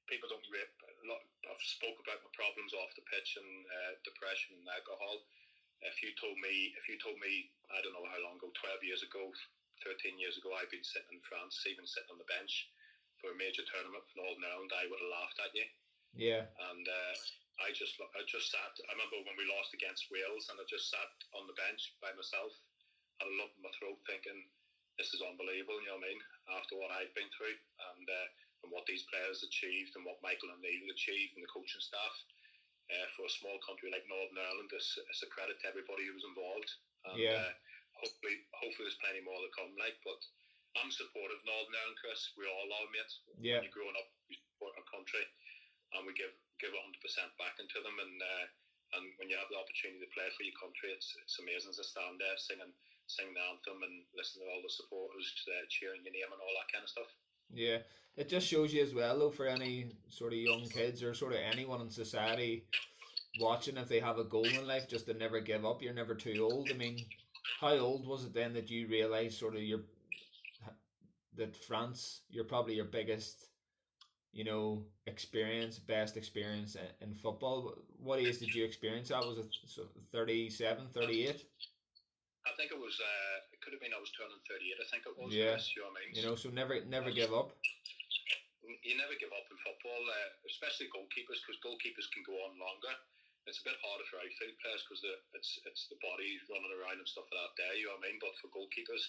People don't rip. A lot, I've spoke about my problems off the pitch and uh, depression and alcohol. If you told me, if you told me, I don't know how long ago, twelve years ago, thirteen years ago, I've been sitting in France, even sitting on the bench for a major tournament for Northern Ireland, I would have laughed at you. yeah, And uh, I just, I just sat. I remember when we lost against Wales, and I just sat on the bench by myself, had a lump in my throat, thinking, "This is unbelievable." You know what I mean? After what I've been through, and uh, and what these players achieved, and what Michael O'Neill achieved, and the coaching staff. Uh, for a small country like Northern Ireland, it's, it's a credit to everybody who was involved. And, Yeah. Uh, hopefully, hopefully there's plenty more to come. Like, but I'm supportive of Northern Ireland, Chris. We all are, mate yeah, when you're growing up, you support our country, and we give give 100 percent back into them. And uh, and when you have the opportunity to play for your country, it's it's amazing to stand there singing sing the anthem and listen to all the supporters uh, cheering your name and all that kind of stuff. Yeah, it just shows you as well, though, for any sort of young kids or sort of anyone in society watching if they have a goal in life, just to never give up. You're never too old. I mean, how old was it then that you realised sort of your that France, you're probably your biggest, you know, experience, best experience in, football. What age did you experience that? Was it 37, 38? I think it was. Uh, it could have been. I was turning thirty-eight. I think it was. Yeah. Yes, you know, I mean? you know, so never, never give up. You never give up in football, uh, especially goalkeepers, because goalkeepers can go on longer. It's a bit harder for outfield players because it's it's the body running around and stuff like that. There, you know what I mean. But for goalkeepers,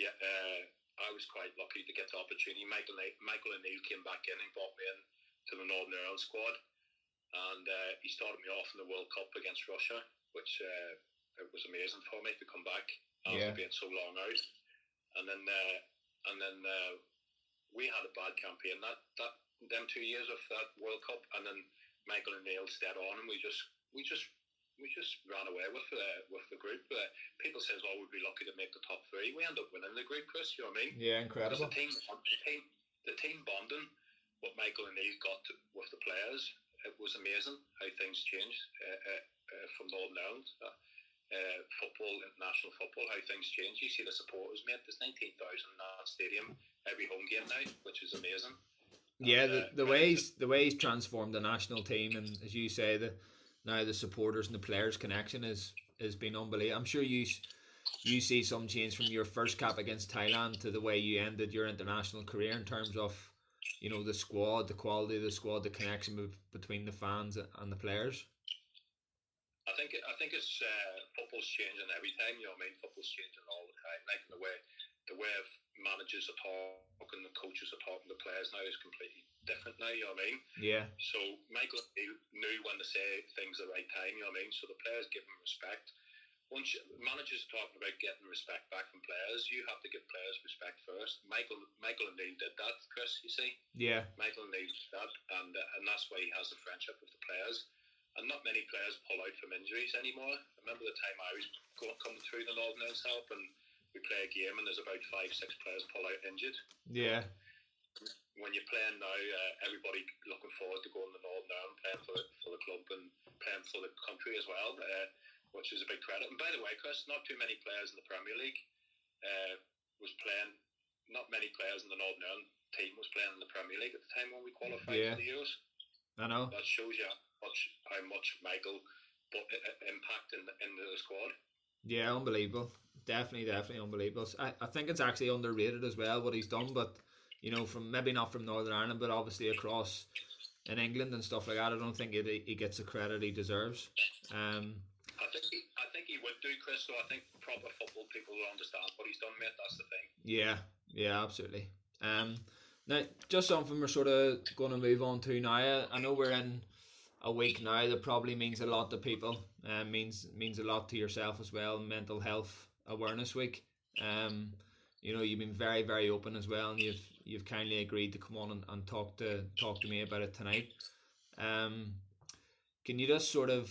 yeah, uh, I was quite lucky to get the opportunity. Michael Michael O'Neill came back in and brought me in to the Northern Ireland squad, and uh, he started me off in the World Cup against Russia, which uh, it was amazing for me to come back after yeah. being so long out. And then uh, and then uh, we had a bad campaign that that them two years of that World Cup, and then Michael O'Neill stayed on, and we just we just we just ran away with uh, with the group. Uh, people says, "Oh, we'd be lucky to make the top three. We end up winning the group, Chris. You know what I mean? Yeah, incredible. The team, the team, the team bonding, what Michael O'Neill got to, with the players, it was amazing how things changed uh, uh, uh from Northern Ireland. Uh, uh, football, international football, how things change. You see the supporters, mate. There's 19,000 in that stadium every home game now, which is amazing. Yeah, and, the, uh, the way he's the way he's transformed the national team, and as you say, the now the supporters and the players connection is has been unbelievable. I'm sure you you see some change from your first cap against Thailand to the way you ended your international career in terms of you know the squad, the quality of the squad, the connection between the fans and the players. I think I think it's uh, football's changing every time. You know, I mean, football's changing all the time. Like the way the way of managers are talking, the coaches are talking, the players now is completely different now. You know what I mean? Yeah. So Michael knew when to say things the right time. You know what I mean? So the players give him respect. Once you, managers are talking about getting respect back from players, you have to give players respect first. Michael Michael O'Neill did that, Chris. You see? Yeah. Michael O'Neill did that, and uh, and that's why he has a friendship with the players and not many players pull out from injuries anymore. I remember the time I was coming through the Northern Ireland help and we play a game and there's about five, six players pull out injured. Yeah. When you're playing now, uh, everybody looking forward to going to Northern Ireland, playing for the, for the club and playing for the country as well, uh, which is a big credit. And by the way, Chris, not too many players in the Premier League uh, was playing. Not many players in the Northern Ireland team was playing in the Premier League at the time when we qualified yeah. for the Euros. I know. That shows you much how much Michael but impact in the, in the squad. Yeah, unbelievable. Definitely, definitely unbelievable. I, I think it's actually underrated as well what he's done, but you know, from maybe not from Northern Ireland, but obviously across in England and stuff like that. I don't think it, he gets the credit he deserves. Um, I think he, I think he would do, Chris. So I think proper football people will understand what he's done, mate. That's the thing. Yeah, yeah, absolutely. Um, now, just something we're sort of going to move on to now. I know we're in a week now that probably means a lot to people. Uh, means means a lot to yourself as well. Mental Health Awareness Week. Um, you know, you've been very very open as well, and you've you've kindly agreed to come on and, and talk to talk to me about it tonight. Um, can you just sort of,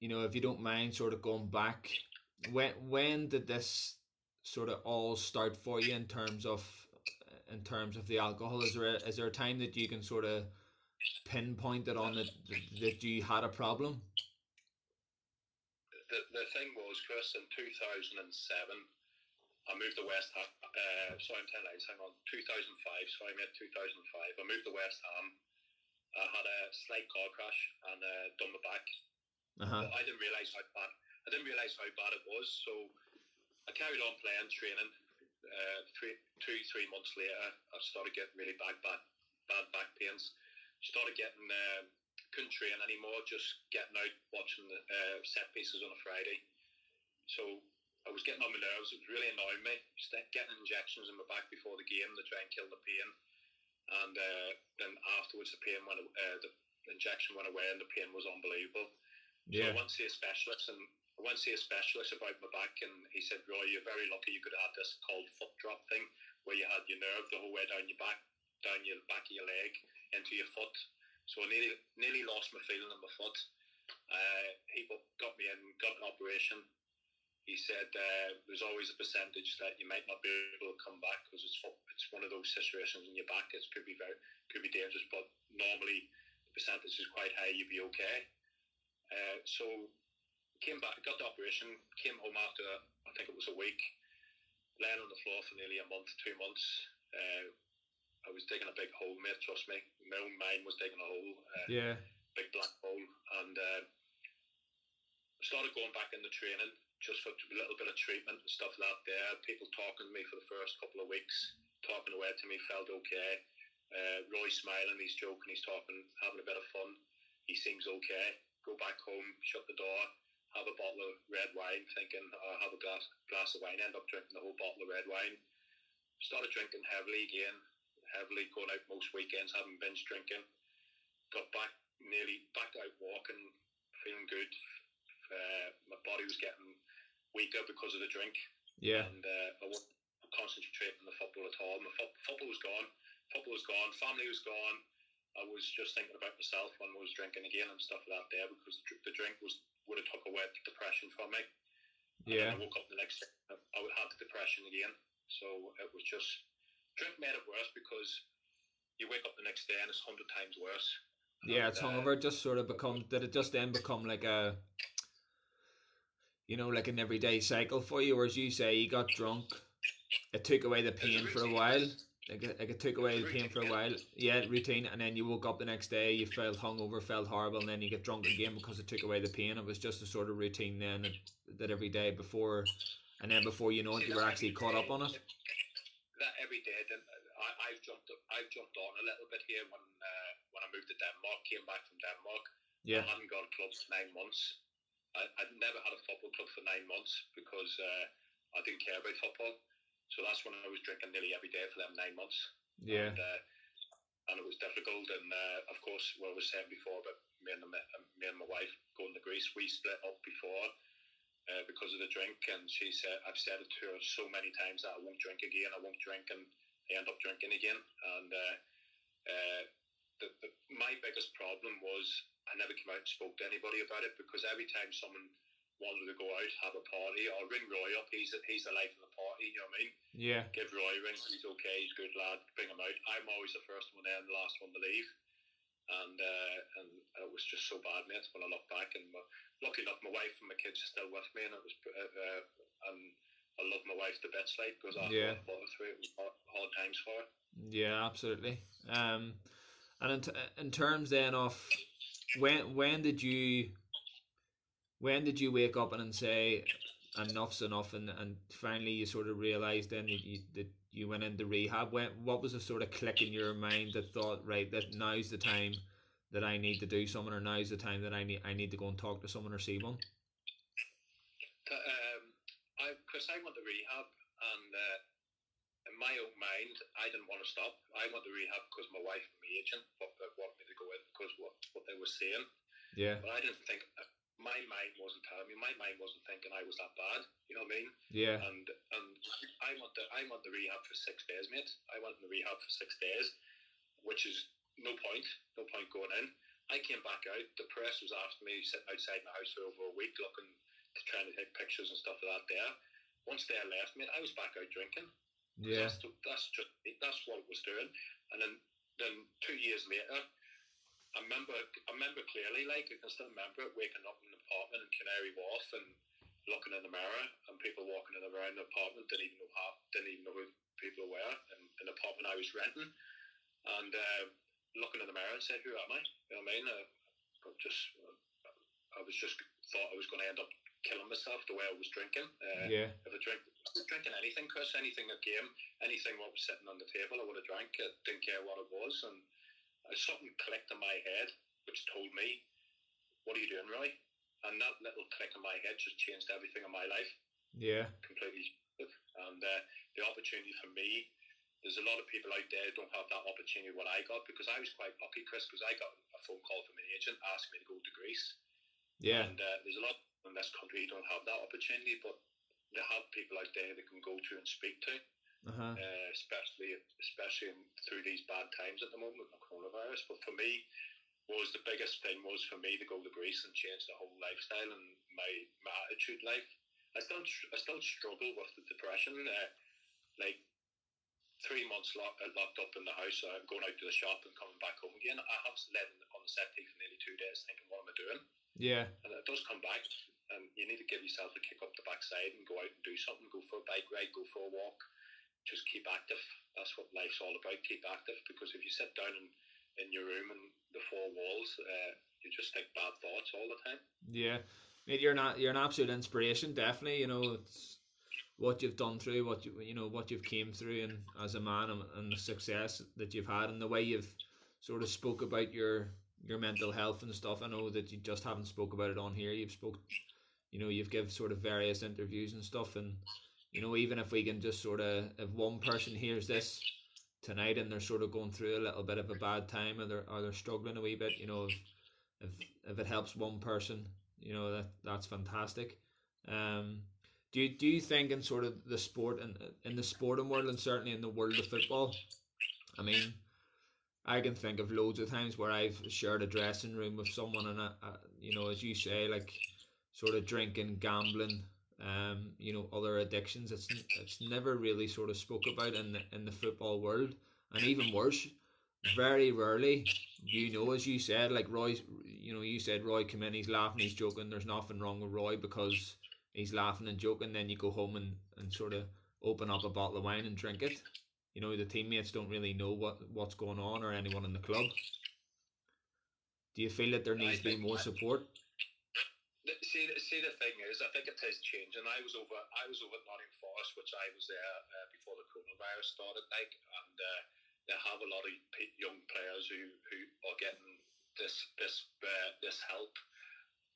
you know, if you don't mind, sort of going back, when when did this sort of all start for you in terms of in terms of the alcohol? Is there a, is there a time that you can sort of pinpointed on that that you had a problem? The, the thing was, Chris, in 2007, I moved to West Ham. Uh, sorry, I'm telling lies. Hang on. 2005. Sorry, mate. 2005. I moved to West Ham. I had a slight car crash and uh, done my back. Uh-huh. I didn't realise how bad. I didn't realise how bad it was. So I carried on playing, training. Uh, three, two, three months later, I started getting really bad, bad, bad back pains started getting uh, couldn't train anymore, just getting out watching the uh, set pieces on a Friday. So I was getting on my nerves. It was really annoying me. Getting injections in my back before the game to try and kill the pain, and uh, then afterwards the pain went. Uh, the injection went away, and the pain was unbelievable. Yeah. So I went to see a specialist, and I went to see a specialist about my back, and he said, "Roy, you're very lucky. You could have this called foot drop thing, where you had your nerve the whole way down your back, down your back of your leg, into your foot. So I nearly, nearly lost my feeling in my foot. Uh, he got me in, got an operation. He said uh, there's always a percentage that you might not be able to come back because it's it's one of those situations in your back. It could be very could be dangerous, but normally the percentage is quite high. You'd be okay. Uh, so came back, got the operation, came home after I think it was a week, laying on the floor for nearly a month, two months. Uh, I was digging a big hole, mate. Trust me, my own mind was taking a hole. Uh, yeah. Big black hole, and uh, started going back into training just for a little bit of treatment and stuff like that. There, people talking to me for the first couple of weeks, talking away to me, felt okay. Uh, Roy smiling, he's joking, he's talking, having a bit of fun. He seems okay. Go back home, shut the door, have a bottle of red wine, thinking I'll have a glass glass of wine. End up drinking the whole bottle of red wine. Started drinking heavily again, heavily going out most weekends, having binge drinking. Got back nearly back out walking, feeling good. Uh, my body was getting weaker because of the drink. Yeah. And uh, I wasn't concentrating on the football at all. My fo- football was gone. Football was gone. Family was gone. I was just thinking about myself when I was drinking again and stuff like that there because the drink was would have took away the depression from me. Yeah. I woke up the next day, I would have the depression again. So it was just drink made it worse because you wake up the next day and it's hundred times worse. Yeah, it's hungover. Uh, it just sort of become. Did it just then become like a, you know, like an everyday cycle for you? Or as you say, you got drunk, it took away the pain for a while. Like it, like it took away the pain for a while. Yeah, routine, and then you woke up the next day, you felt hungover, felt horrible, and then you get drunk again because it took away the pain. It was just a sort of routine then that, that every day before, and then before you know it, you were actually caught up on it. That every day, then I, I've jumped, I've jumped on a little bit here when uh, when I moved to Denmark, came back from Denmark. Yeah, I hadn't gone to clubs for nine months. I, I'd never had a football club for nine months because uh, I didn't care about football. So that's when I was drinking nearly every day for them nine months. Yeah. And, uh, and it was difficult. And uh, of course, what I was saying before about me and, the, me and my wife going to Greece, we split up before uh, because of the drink. And she said, I've said it to her so many times that I won't drink again. I won't drink, and I end up drinking again. And uh, uh, the, the, my biggest problem was I never came out and spoke to anybody about it because every time someone wanted to go out, have a party, or ring Roy up. He's he's the life of the party. You know what I mean? Yeah. Give Roy a ring. He's okay. He's a good lad. Bring him out. I'm always the first one there and the last one to leave. And uh, and it was just so bad, mate. When I look back, and my, lucky enough, my wife and my kids are still with me, and it was uh, uh, and I love my wife to bits, like because I yeah. fought through it was hard, hard times for her. Yeah, absolutely. Um, and in, t- in terms then of when when did you when did you wake up and say enough's enough and, and finally you sort of realized then that you, that you went into rehab. When what was the sort of click in your mind that thought right that now's the time that I need to do something or now's the time that I need I need to go and talk to someone or see one um, I, Chris I went to rehab and uh, in my own mind I didn't want to stop. I went to rehab because my wife and my agent wanted me to go in because what, what they were saying. Yeah. But I didn't think my mind wasn't telling me. My mind wasn't thinking I was that bad. You know what I mean? Yeah. And and I went to I went to rehab for six days, mate. I went in the rehab for six days, which is no point. No point going in. I came back out. The press was after me, sitting outside my house for over a week, looking, to trying to take pictures and stuff like that. There. Once they left, mate, I was back out drinking. Yeah. That's, that's just that's what it was doing. And then then two years later. I remember, I remember clearly, like I can still remember it, waking up apartment in Canary Wharf and looking in the mirror and people walking in around the apartment didn't even know how, didn't even know who people were in, in the apartment I was renting, and uh, looking in the mirror and saying, "Who am I?" You know what I mean? Uh, I just, I was just thought I was going to end up killing myself the way I was drinking. Uh, yeah. If I drink, drinking anything, Chris, anything a game, anything what was sitting on the table, I would have drank it. Didn't care what it was, and something clicked in my head which told me, "What are you doing, Roy?" And that little click in my head just changed everything in my life. Yeah, completely. And uh, the opportunity for me, there's a lot of people out there who don't have that opportunity what I got because I was quite lucky, Chris, because I got a phone call from an agent asking me to go to Greece. Yeah. And uh, there's a lot in this country who don't have that opportunity, but they have people out there they can go to and speak to uh-huh. uh, especially especially through these bad times at the moment with the coronavirus. But for me, was the biggest thing was for me to go to Greece and change the whole lifestyle and my, my attitude Like I still I still struggle with the depression. Uh, like three months lock, uh, locked up in the house, I'm going out to the shop and coming back home again. I have led on the set for nearly two days thinking, what am I doing? Yeah. And it does come back, and you need to give yourself a kick up the backside and go out and do something. Go for a bike ride, go for a walk. Just keep active. That's what life's all about. Keep active because if you sit down in, in your room and the four walls, uh, you just think bad thoughts all the time. Yeah, mate, you're not you're an absolute inspiration. Definitely, you know, it's what you've done through, what you you know, what you've came through, and as a man, and, and the success that you've had, and the way you've sort of spoke about your your mental health and stuff. I know that you just haven't spoke about it on here. You've spoke, you know, you've give sort of various interviews and stuff, and you know, even if we can just sort of, if one person hears this tonight and they're sort of going through a little bit of a bad time or they're, or they're struggling a wee bit, you know, if, if, if it helps one person, you know, that that's fantastic. Um, do you, do you think in sort of the sport and in the sporting world and certainly in the world of football, I mean, I can think of loads of times where I've shared a dressing room with someone and, I, you know, as you say, like sort of drinking, gambling, um, you know, other addictions. It's it's never really sort of spoke about in the in the football world, and even worse, very rarely. You know, as you said, like Roy, you know, you said Roy come in, he's laughing, he's joking. There's nothing wrong with Roy because he's laughing and joking. Then you go home and and sort of open up a bottle of wine and drink it. You know, the teammates don't really know what what's going on or anyone in the club. Do you feel that there needs to be more support? See, see, the thing is, I think it is changing. I was over, I was over at Nottingham Forest, which I was there uh, before the coronavirus started, like, and uh, they have a lot of young players who, who are getting this this uh, this help.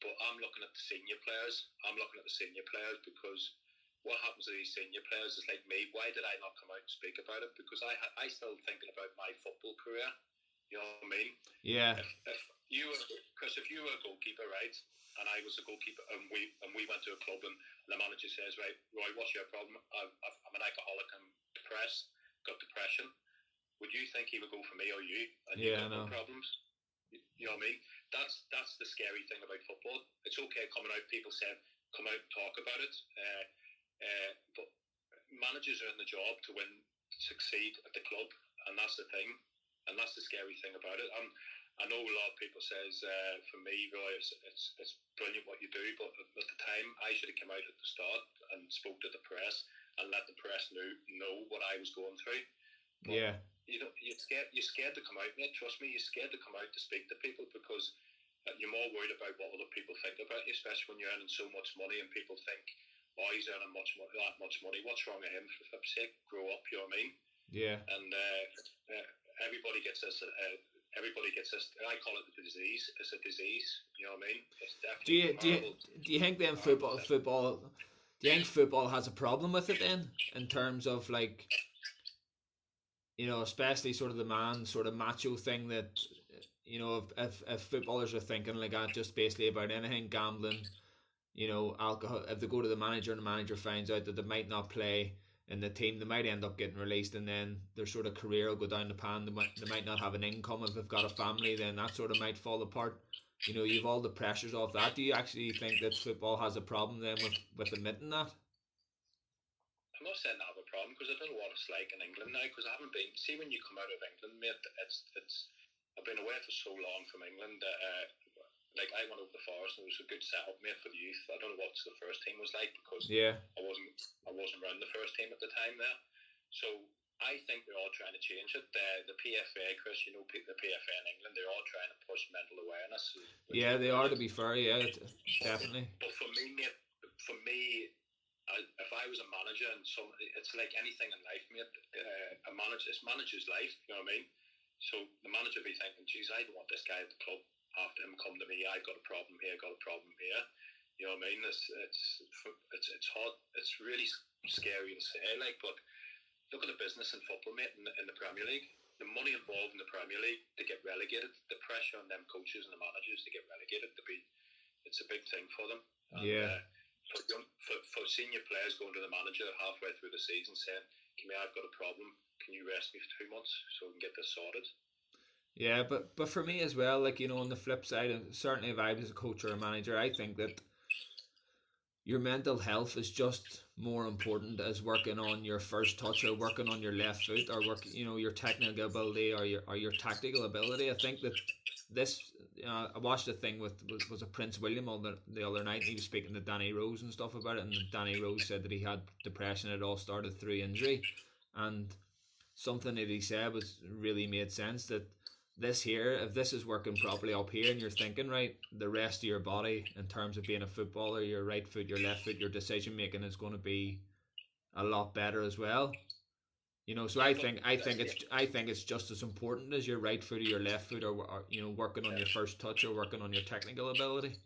But I'm looking at the senior players. I'm looking at the senior players because what happens to these senior players is like me. Why did I not come out and speak about it? Because I I still thinking about my football career. You know what I mean? Yeah. If, if you were, because if you were a goalkeeper, right, and I was a goalkeeper, and we and we went to a club, and the manager says, right, Roy, what's your problem? I'm, I'm an alcoholic. I'm depressed. Got depression. Would you think he would go for me or you? And yeah, you got no problems. You know what I mean? That's that's the scary thing about football. It's okay coming out. People say come out and talk about it, uh, uh, but managers are in the job to win, succeed at the club, and that's the thing, and that's the scary thing about it. Um, I know a lot of people says uh, for me, Roy, it's, it's, it's brilliant what you do, but at the time I should have come out at the start and spoke to the press and let the press know know what I was going through. But, yeah. You know, you're scared. You're scared to come out, mate. Trust me, you're scared to come out to speak to people because you're more worried about what other people think about you, especially when you're earning so much money and people think, "Oh, he's earning much mo- that much money. What's wrong with him? For flip's sake, grow up." You know what I mean? Yeah. And uh, uh, everybody gets this. Uh, everybody gets this. I call it the disease. It's a disease. You know what I mean? It's do you do you, do you think then football football? Do you think football has a problem with it then, in terms of like, you know, especially sort of the man sort of macho thing that, you know, if if, if footballers are thinking like that, just basically about anything gambling, you know, alcohol. If they go to the manager and the manager finds out that they might not play in the team, they might end up getting released, and then their sort of career will go down the pan. They might they might not have an income if they've got a family. Then that sort of might fall apart. You know, you've all the pressures of that. Do you actually think that football has a problem then with with admitting that? I'm not saying I have a problem because I don't know what it's like in England now because I haven't been. See, when you come out of England, mate, it's it's. I've been away for so long from England. Uh, like I went over the forest and it was a good setup mate for the youth. I don't know what the first team was like because yeah, I wasn't I wasn't around the first team at the time there. So I think they're all trying to change it. The, the PFA, Chris, you know the PFA in England, they're all trying to push mental awareness. Yeah, they are to be fair. Yeah, definitely. But for me, mate, for me, I, if I was a manager and some, it's like anything in life, mate. Uh, a manager, it's manager's life. You know what I mean? So the manager be thinking, "Geez, I don't want this guy at the club." After him come to me, I've got a problem here, got a problem here. You know what I mean? It's it's it's it's hard. It's really scary to say, like, but look at the business in football, mate, in the, in the Premier League. The money involved in the Premier League to get relegated, the pressure on them coaches and the managers to get relegated, to be, it's a big thing for them. And, yeah. Uh, for, young, for, for senior players going to the manager halfway through the season saying, "Come here, I've got a problem. Can you rest me for two months so we can get this sorted?" Yeah, but but for me as well, like you know, on the flip side, and certainly if I was a coach or a manager, I think that your mental health is just more important as working on your first touch or working on your left foot or work you know your technical ability or your or your tactical ability. I think that this I watched a thing with was, was a Prince William on the, the other night. And he was speaking to Danny Rose and stuff about it, and Danny Rose said that he had depression. It all started through injury, and something that he said was really made sense that this here, if this is working properly up here and you're thinking right, the rest of your body in terms of being a footballer, your right foot, your left foot, your decision making is going to be a lot better as well. You know, so I think I think it's I think it's just as important as your right foot or your left foot, or, or you know, working on your first touch or working on your technical ability.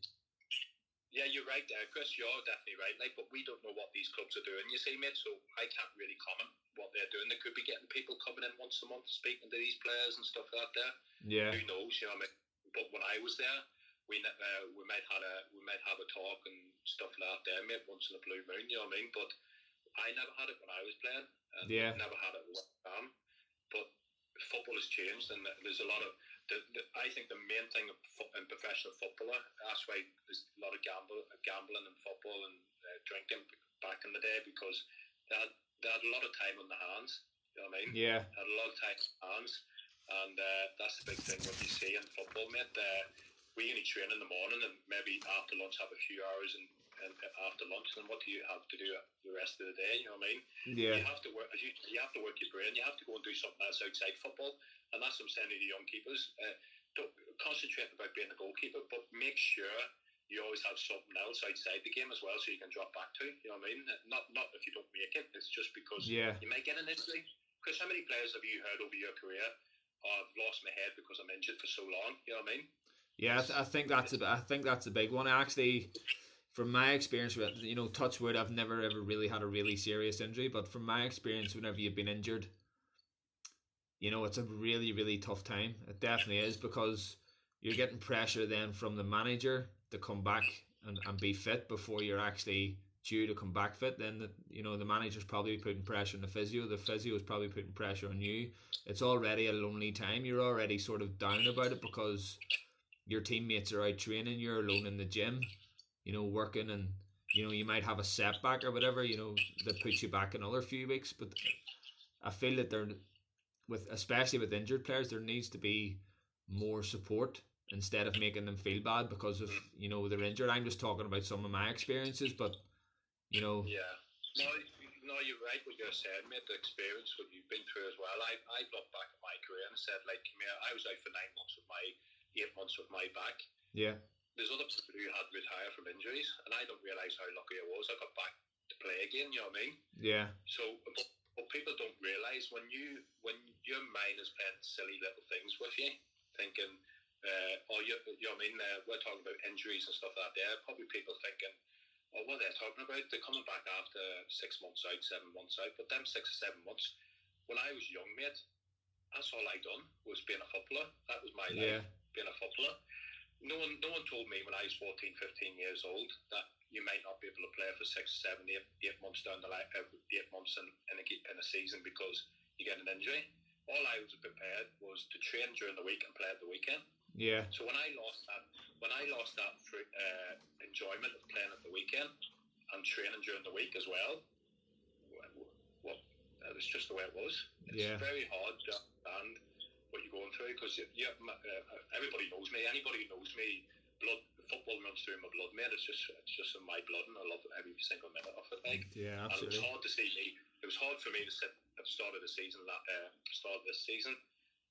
Yeah, you're right there, Chris. You're definitely right. Like, but we don't know what these clubs are doing. You see, mate. So I can't really comment what they're doing. They could be getting people coming in once a month speaking to these players and stuff like that. Yeah. Who knows? You know, what I mean, but when I was there, we uh, we might had a we might have a talk and stuff like that there, mate. Once in a blue moon, you know what I mean? But I never had it when I was playing. And yeah. Never had it with Ham. But football has changed, and there's a lot of. The, the, I think the main thing in professional footballer, that's why there's a lot of gamble, gambling and football and uh, drinking back in the day because they had, they had a lot of time on the hands. You know what I mean? Yeah. They had a lot of time on the hands, and uh, that's the big thing what you see in football, mate. Uh, we only train in the morning and maybe after lunch have a few hours and and after lunch, then what do you have to do the rest of the day? You know what I mean? Yeah. You have to work. You, you have to work your brain. You have to go and do something else outside football, and that's what I'm saying to the young keepers. Uh, don't concentrate about being a goalkeeper, but make sure you always have something else outside the game as well, so you can drop back to. You know what I mean? Not not if you don't make it. It's just because yeah. you might get an injury. Because how many players have you heard over your career? Oh, I've lost my head because I'm injured for so long. You know what I mean? Yeah, I, th- I think that's a, I think that's a big one. Actually, from my experience with you know touchwood i've never ever really had a really serious injury but from my experience whenever you've been injured you know it's a really really tough time. It definitely is because you're getting pressure then from the manager to come back and, and be fit before you're actually due to come back fit. Then the, you know the manager's probably putting pressure on the physio. The physio is probably putting pressure on you. It's already a lonely time. You're already sort of down about it because your teammates are out training. You're alone in the gym you know, working and you know, you might have a setback or whatever, you know, that puts you back another few weeks. But I feel that there with especially with injured players, there needs to be more support instead of making them feel bad because of, mm. you know, they're injured. I'm just talking about some of my experiences, but you know Yeah. No no, you're right what you're saying, mate, the experience what you've been through as well. I I look back at my career and said like I was out for nine months with my eight months with my back. Yeah there's other people who had retired from injuries, and I don't realise how lucky I was. I got back to play again. You know what I mean? Yeah. So, but people don't realise when you when your mind is playing silly little things with you, thinking, uh, oh, you, you know what I mean? Uh, we're talking about injuries and stuff like that. There, probably people thinking, oh, what they're talking about? They're coming back after six months out, seven months out. But them six or seven months, when I was young, mate, that's all I done was being a footballer. That was my yeah. life, being a footballer no one, no one told me when I was 14, 15 years old that you might not be able to play for six, seven, eight, eight months down the line, uh, eight months in, in, a, in a season because you get an injury. All I was prepared was to train during the week and play at the weekend. Yeah. So when I lost that, when I lost that uh, enjoyment of playing at the weekend and training during the week as well, well, that was just the way it was. It's yeah. very hard to understand what you're going through because yeah, uh, everybody knows me. Anybody who knows me, blood football runs through my blood, mate. It's just it's just in my blood, and I love every single minute of it. Like, yeah, absolutely. And it was hard to see me. It was hard for me to sit at the start of the season, that uh, start of this season,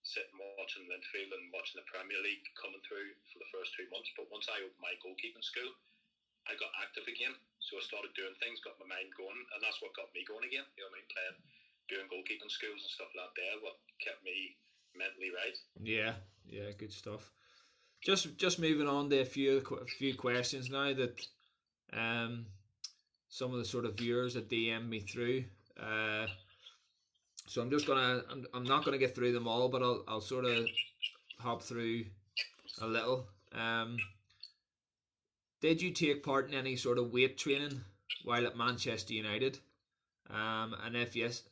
sitting watching Linfield and watching the Premier League coming through for the first two months. But once I opened my goalkeeping school, I got active again. So I started doing things, got my mind going, and that's what got me going again. You know what I mean? Playing, doing goalkeeping schools and stuff like that. What kept me mentally right. Yeah, yeah, good stuff. Just just moving on to a few a few questions now that um some of the sort of viewers that DM me through. Uh, so I'm just gonna I'm, I'm not gonna get through them all, but I'll I'll sort of hop through a little. Um, did you take part in any sort of weight training while at Manchester United? Um, and if yes,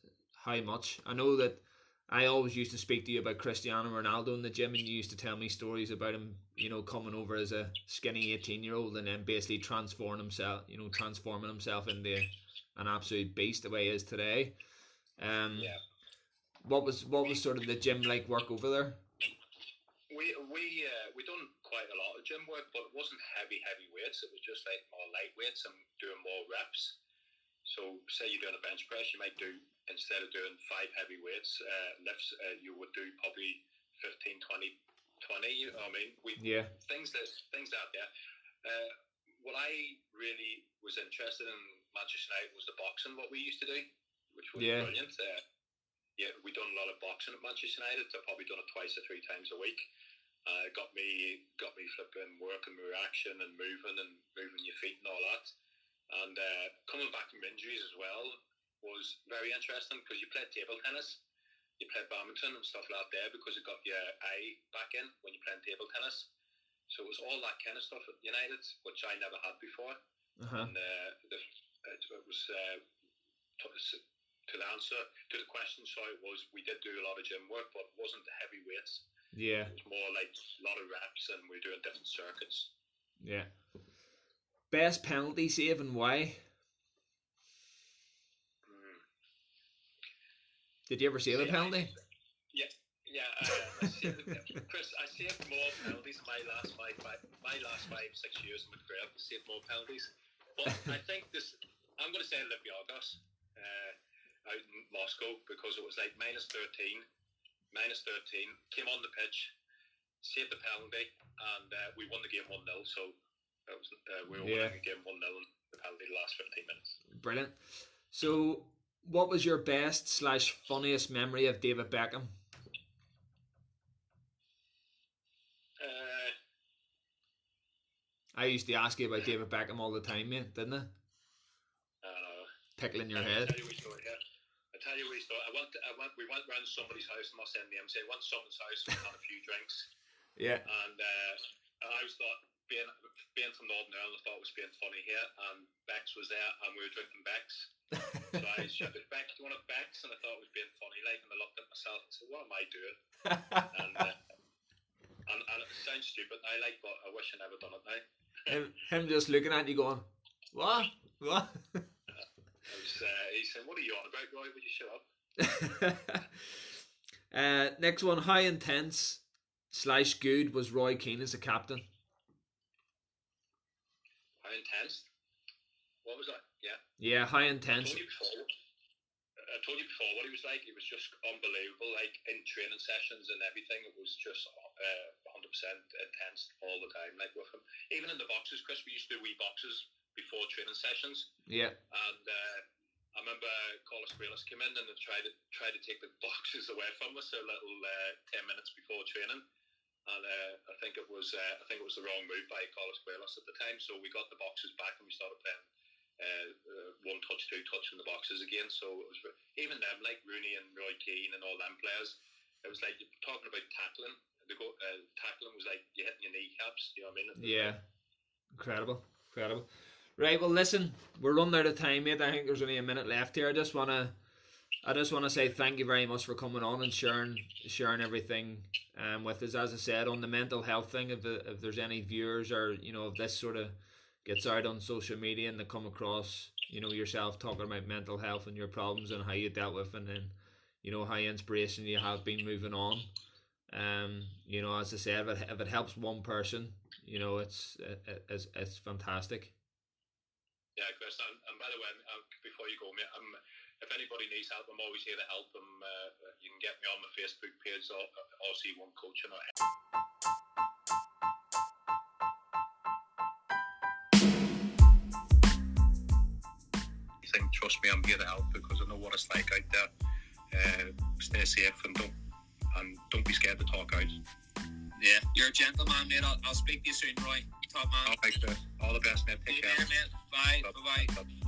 how much? I know that I always used to speak to you about Cristiano Ronaldo in the gym, and you used to tell me stories about him, you know, coming over as a skinny eighteen-year-old and then basically transforming himself, you know, transforming himself into an absolute beast the way he is today. Um, Yeah. What was what was sort of the gym like work over there? We we uh, we done quite a lot of gym work, but it wasn't heavy heavy weights. It was just like more light weights and doing more reps. So say you're doing a bench press, you might do instead of doing five heavy weights uh, lifts, uh, you would do probably 15, 20, 20. You know what I mean? We Yeah, things that things out there. Uh, what I really was interested in Manchester United was the boxing. What we used to do, which was Yeah. brilliant. Uh, yeah, we done a lot of boxing at Manchester United. I've probably done it twice or three times a week. Uh, it got me got me flipping, working my reaction and moving and moving your feet and all that. And uh, coming back from injuries as well was very interesting because you played table tennis, you played badminton and stuff like that because it got your eye back in when you're playing table tennis. So it was all that kind of stuff at United, which I never had before. uh-huh. And uh, the, it, it was uh, to, to the answer to the question. Sorry, was we did do a lot of gym work, but it wasn't the heavy weights. yeah, It was more like a lot of reps, and we were doing different circuits. yeah. Best penalty save and why? Did you ever save a Yeah, penalty? Yeah, yeah. Uh, I saved, Chris, I saved more penalties in my last five, five, my last five, six years in my career. I've saved more penalties, but I think this. I'm going to say Olympiacos uh, out in Moscow because it was like minus thirteen, minus thirteen. Came on the pitch, saved the penalty, and uh, we won the game one 0 So that was, uh, we were Yeah. winning the game one 0 in the penalty the last fifteen minutes. Brilliant. So, what was your best slash funniest memory of David Beckham? Uh, I used to ask you about David Beckham all the time, mate, didn't I? uh, Tickling your I'll head. tell you story here. I'll tell you wee story. I went, I went, we went round somebody's house, I'm not saying names, I went to someone's house, we had a few drinks, [laughs] Yeah. and uh, I was thought, being, being from Northern Ireland, I thought it was being funny here, and Bex was there, and we were drinking Bex. [laughs] So I shouted, Bex, do you want a Bex? And I thought it was being funny, like, and I looked at myself and said, what am I doing? And, uh, [laughs] and, and it sounds stupid now, like, but I wish I never done it now. him, him just looking at you going, What? What? [laughs] I was, uh, he said, what are you on about, Roy? Would you shut up? [laughs] uh, next one, how intense slash good was Roy Keane as a captain? How intense? What was that? Yeah. Yeah, how I told you before. I told you before what he was like. He was just unbelievable. Like in training sessions and everything, it was just uh, 100% intense all the time. Like with him, even in the boxes, Chris, we used to do wee boxes before training sessions, Yeah, and uh, I remember Carlos Queiroz came in and tried to try to take the [laughs] boxes away from us a little uh, ten minutes before training. And uh, I think it was uh, I think it was the wrong move by Carlos Queiroz at the time. So we got the boxes back and we started playing uh, uh, one touch, two touch in the boxes again. So it was even them like Rooney and Roy Keane and all them players. It was like you're talking about tackling. The go, uh, tackling was like you hitting your kneecaps. You know what I mean? yeah. Incredible. Incredible. Right, well listen, we're running out of time, mate. I think there's only a minute left here. I just wanna I just wanna say thank you very much for coming on and sharing sharing everything um, with us. As I said, on the mental health thing, if, if there's any viewers or you know if this sort of gets out on social media and they come across you know yourself talking about mental health and your problems and how you dealt with and then you know how inspiration you have been moving on. Um, you know, as I said, if it, if it helps one person, you know, it's it, it's it's fantastic. Yeah, Chris. And, and by the way, before you go, mate, um, if anybody needs help, I'm always here to help them. Uh, you can get me on my Facebook page or RC1 Coaching or Trust me, I'm here to help because I know what it's like out there. Uh, stay safe and don't and don't be scared to talk out. Yeah, you're a gentleman, mate. I'll, I'll speak to you soon, Roy. Top man. All right, All the best, mate. See Take you care. later, mate. Bye. Bye. Bye.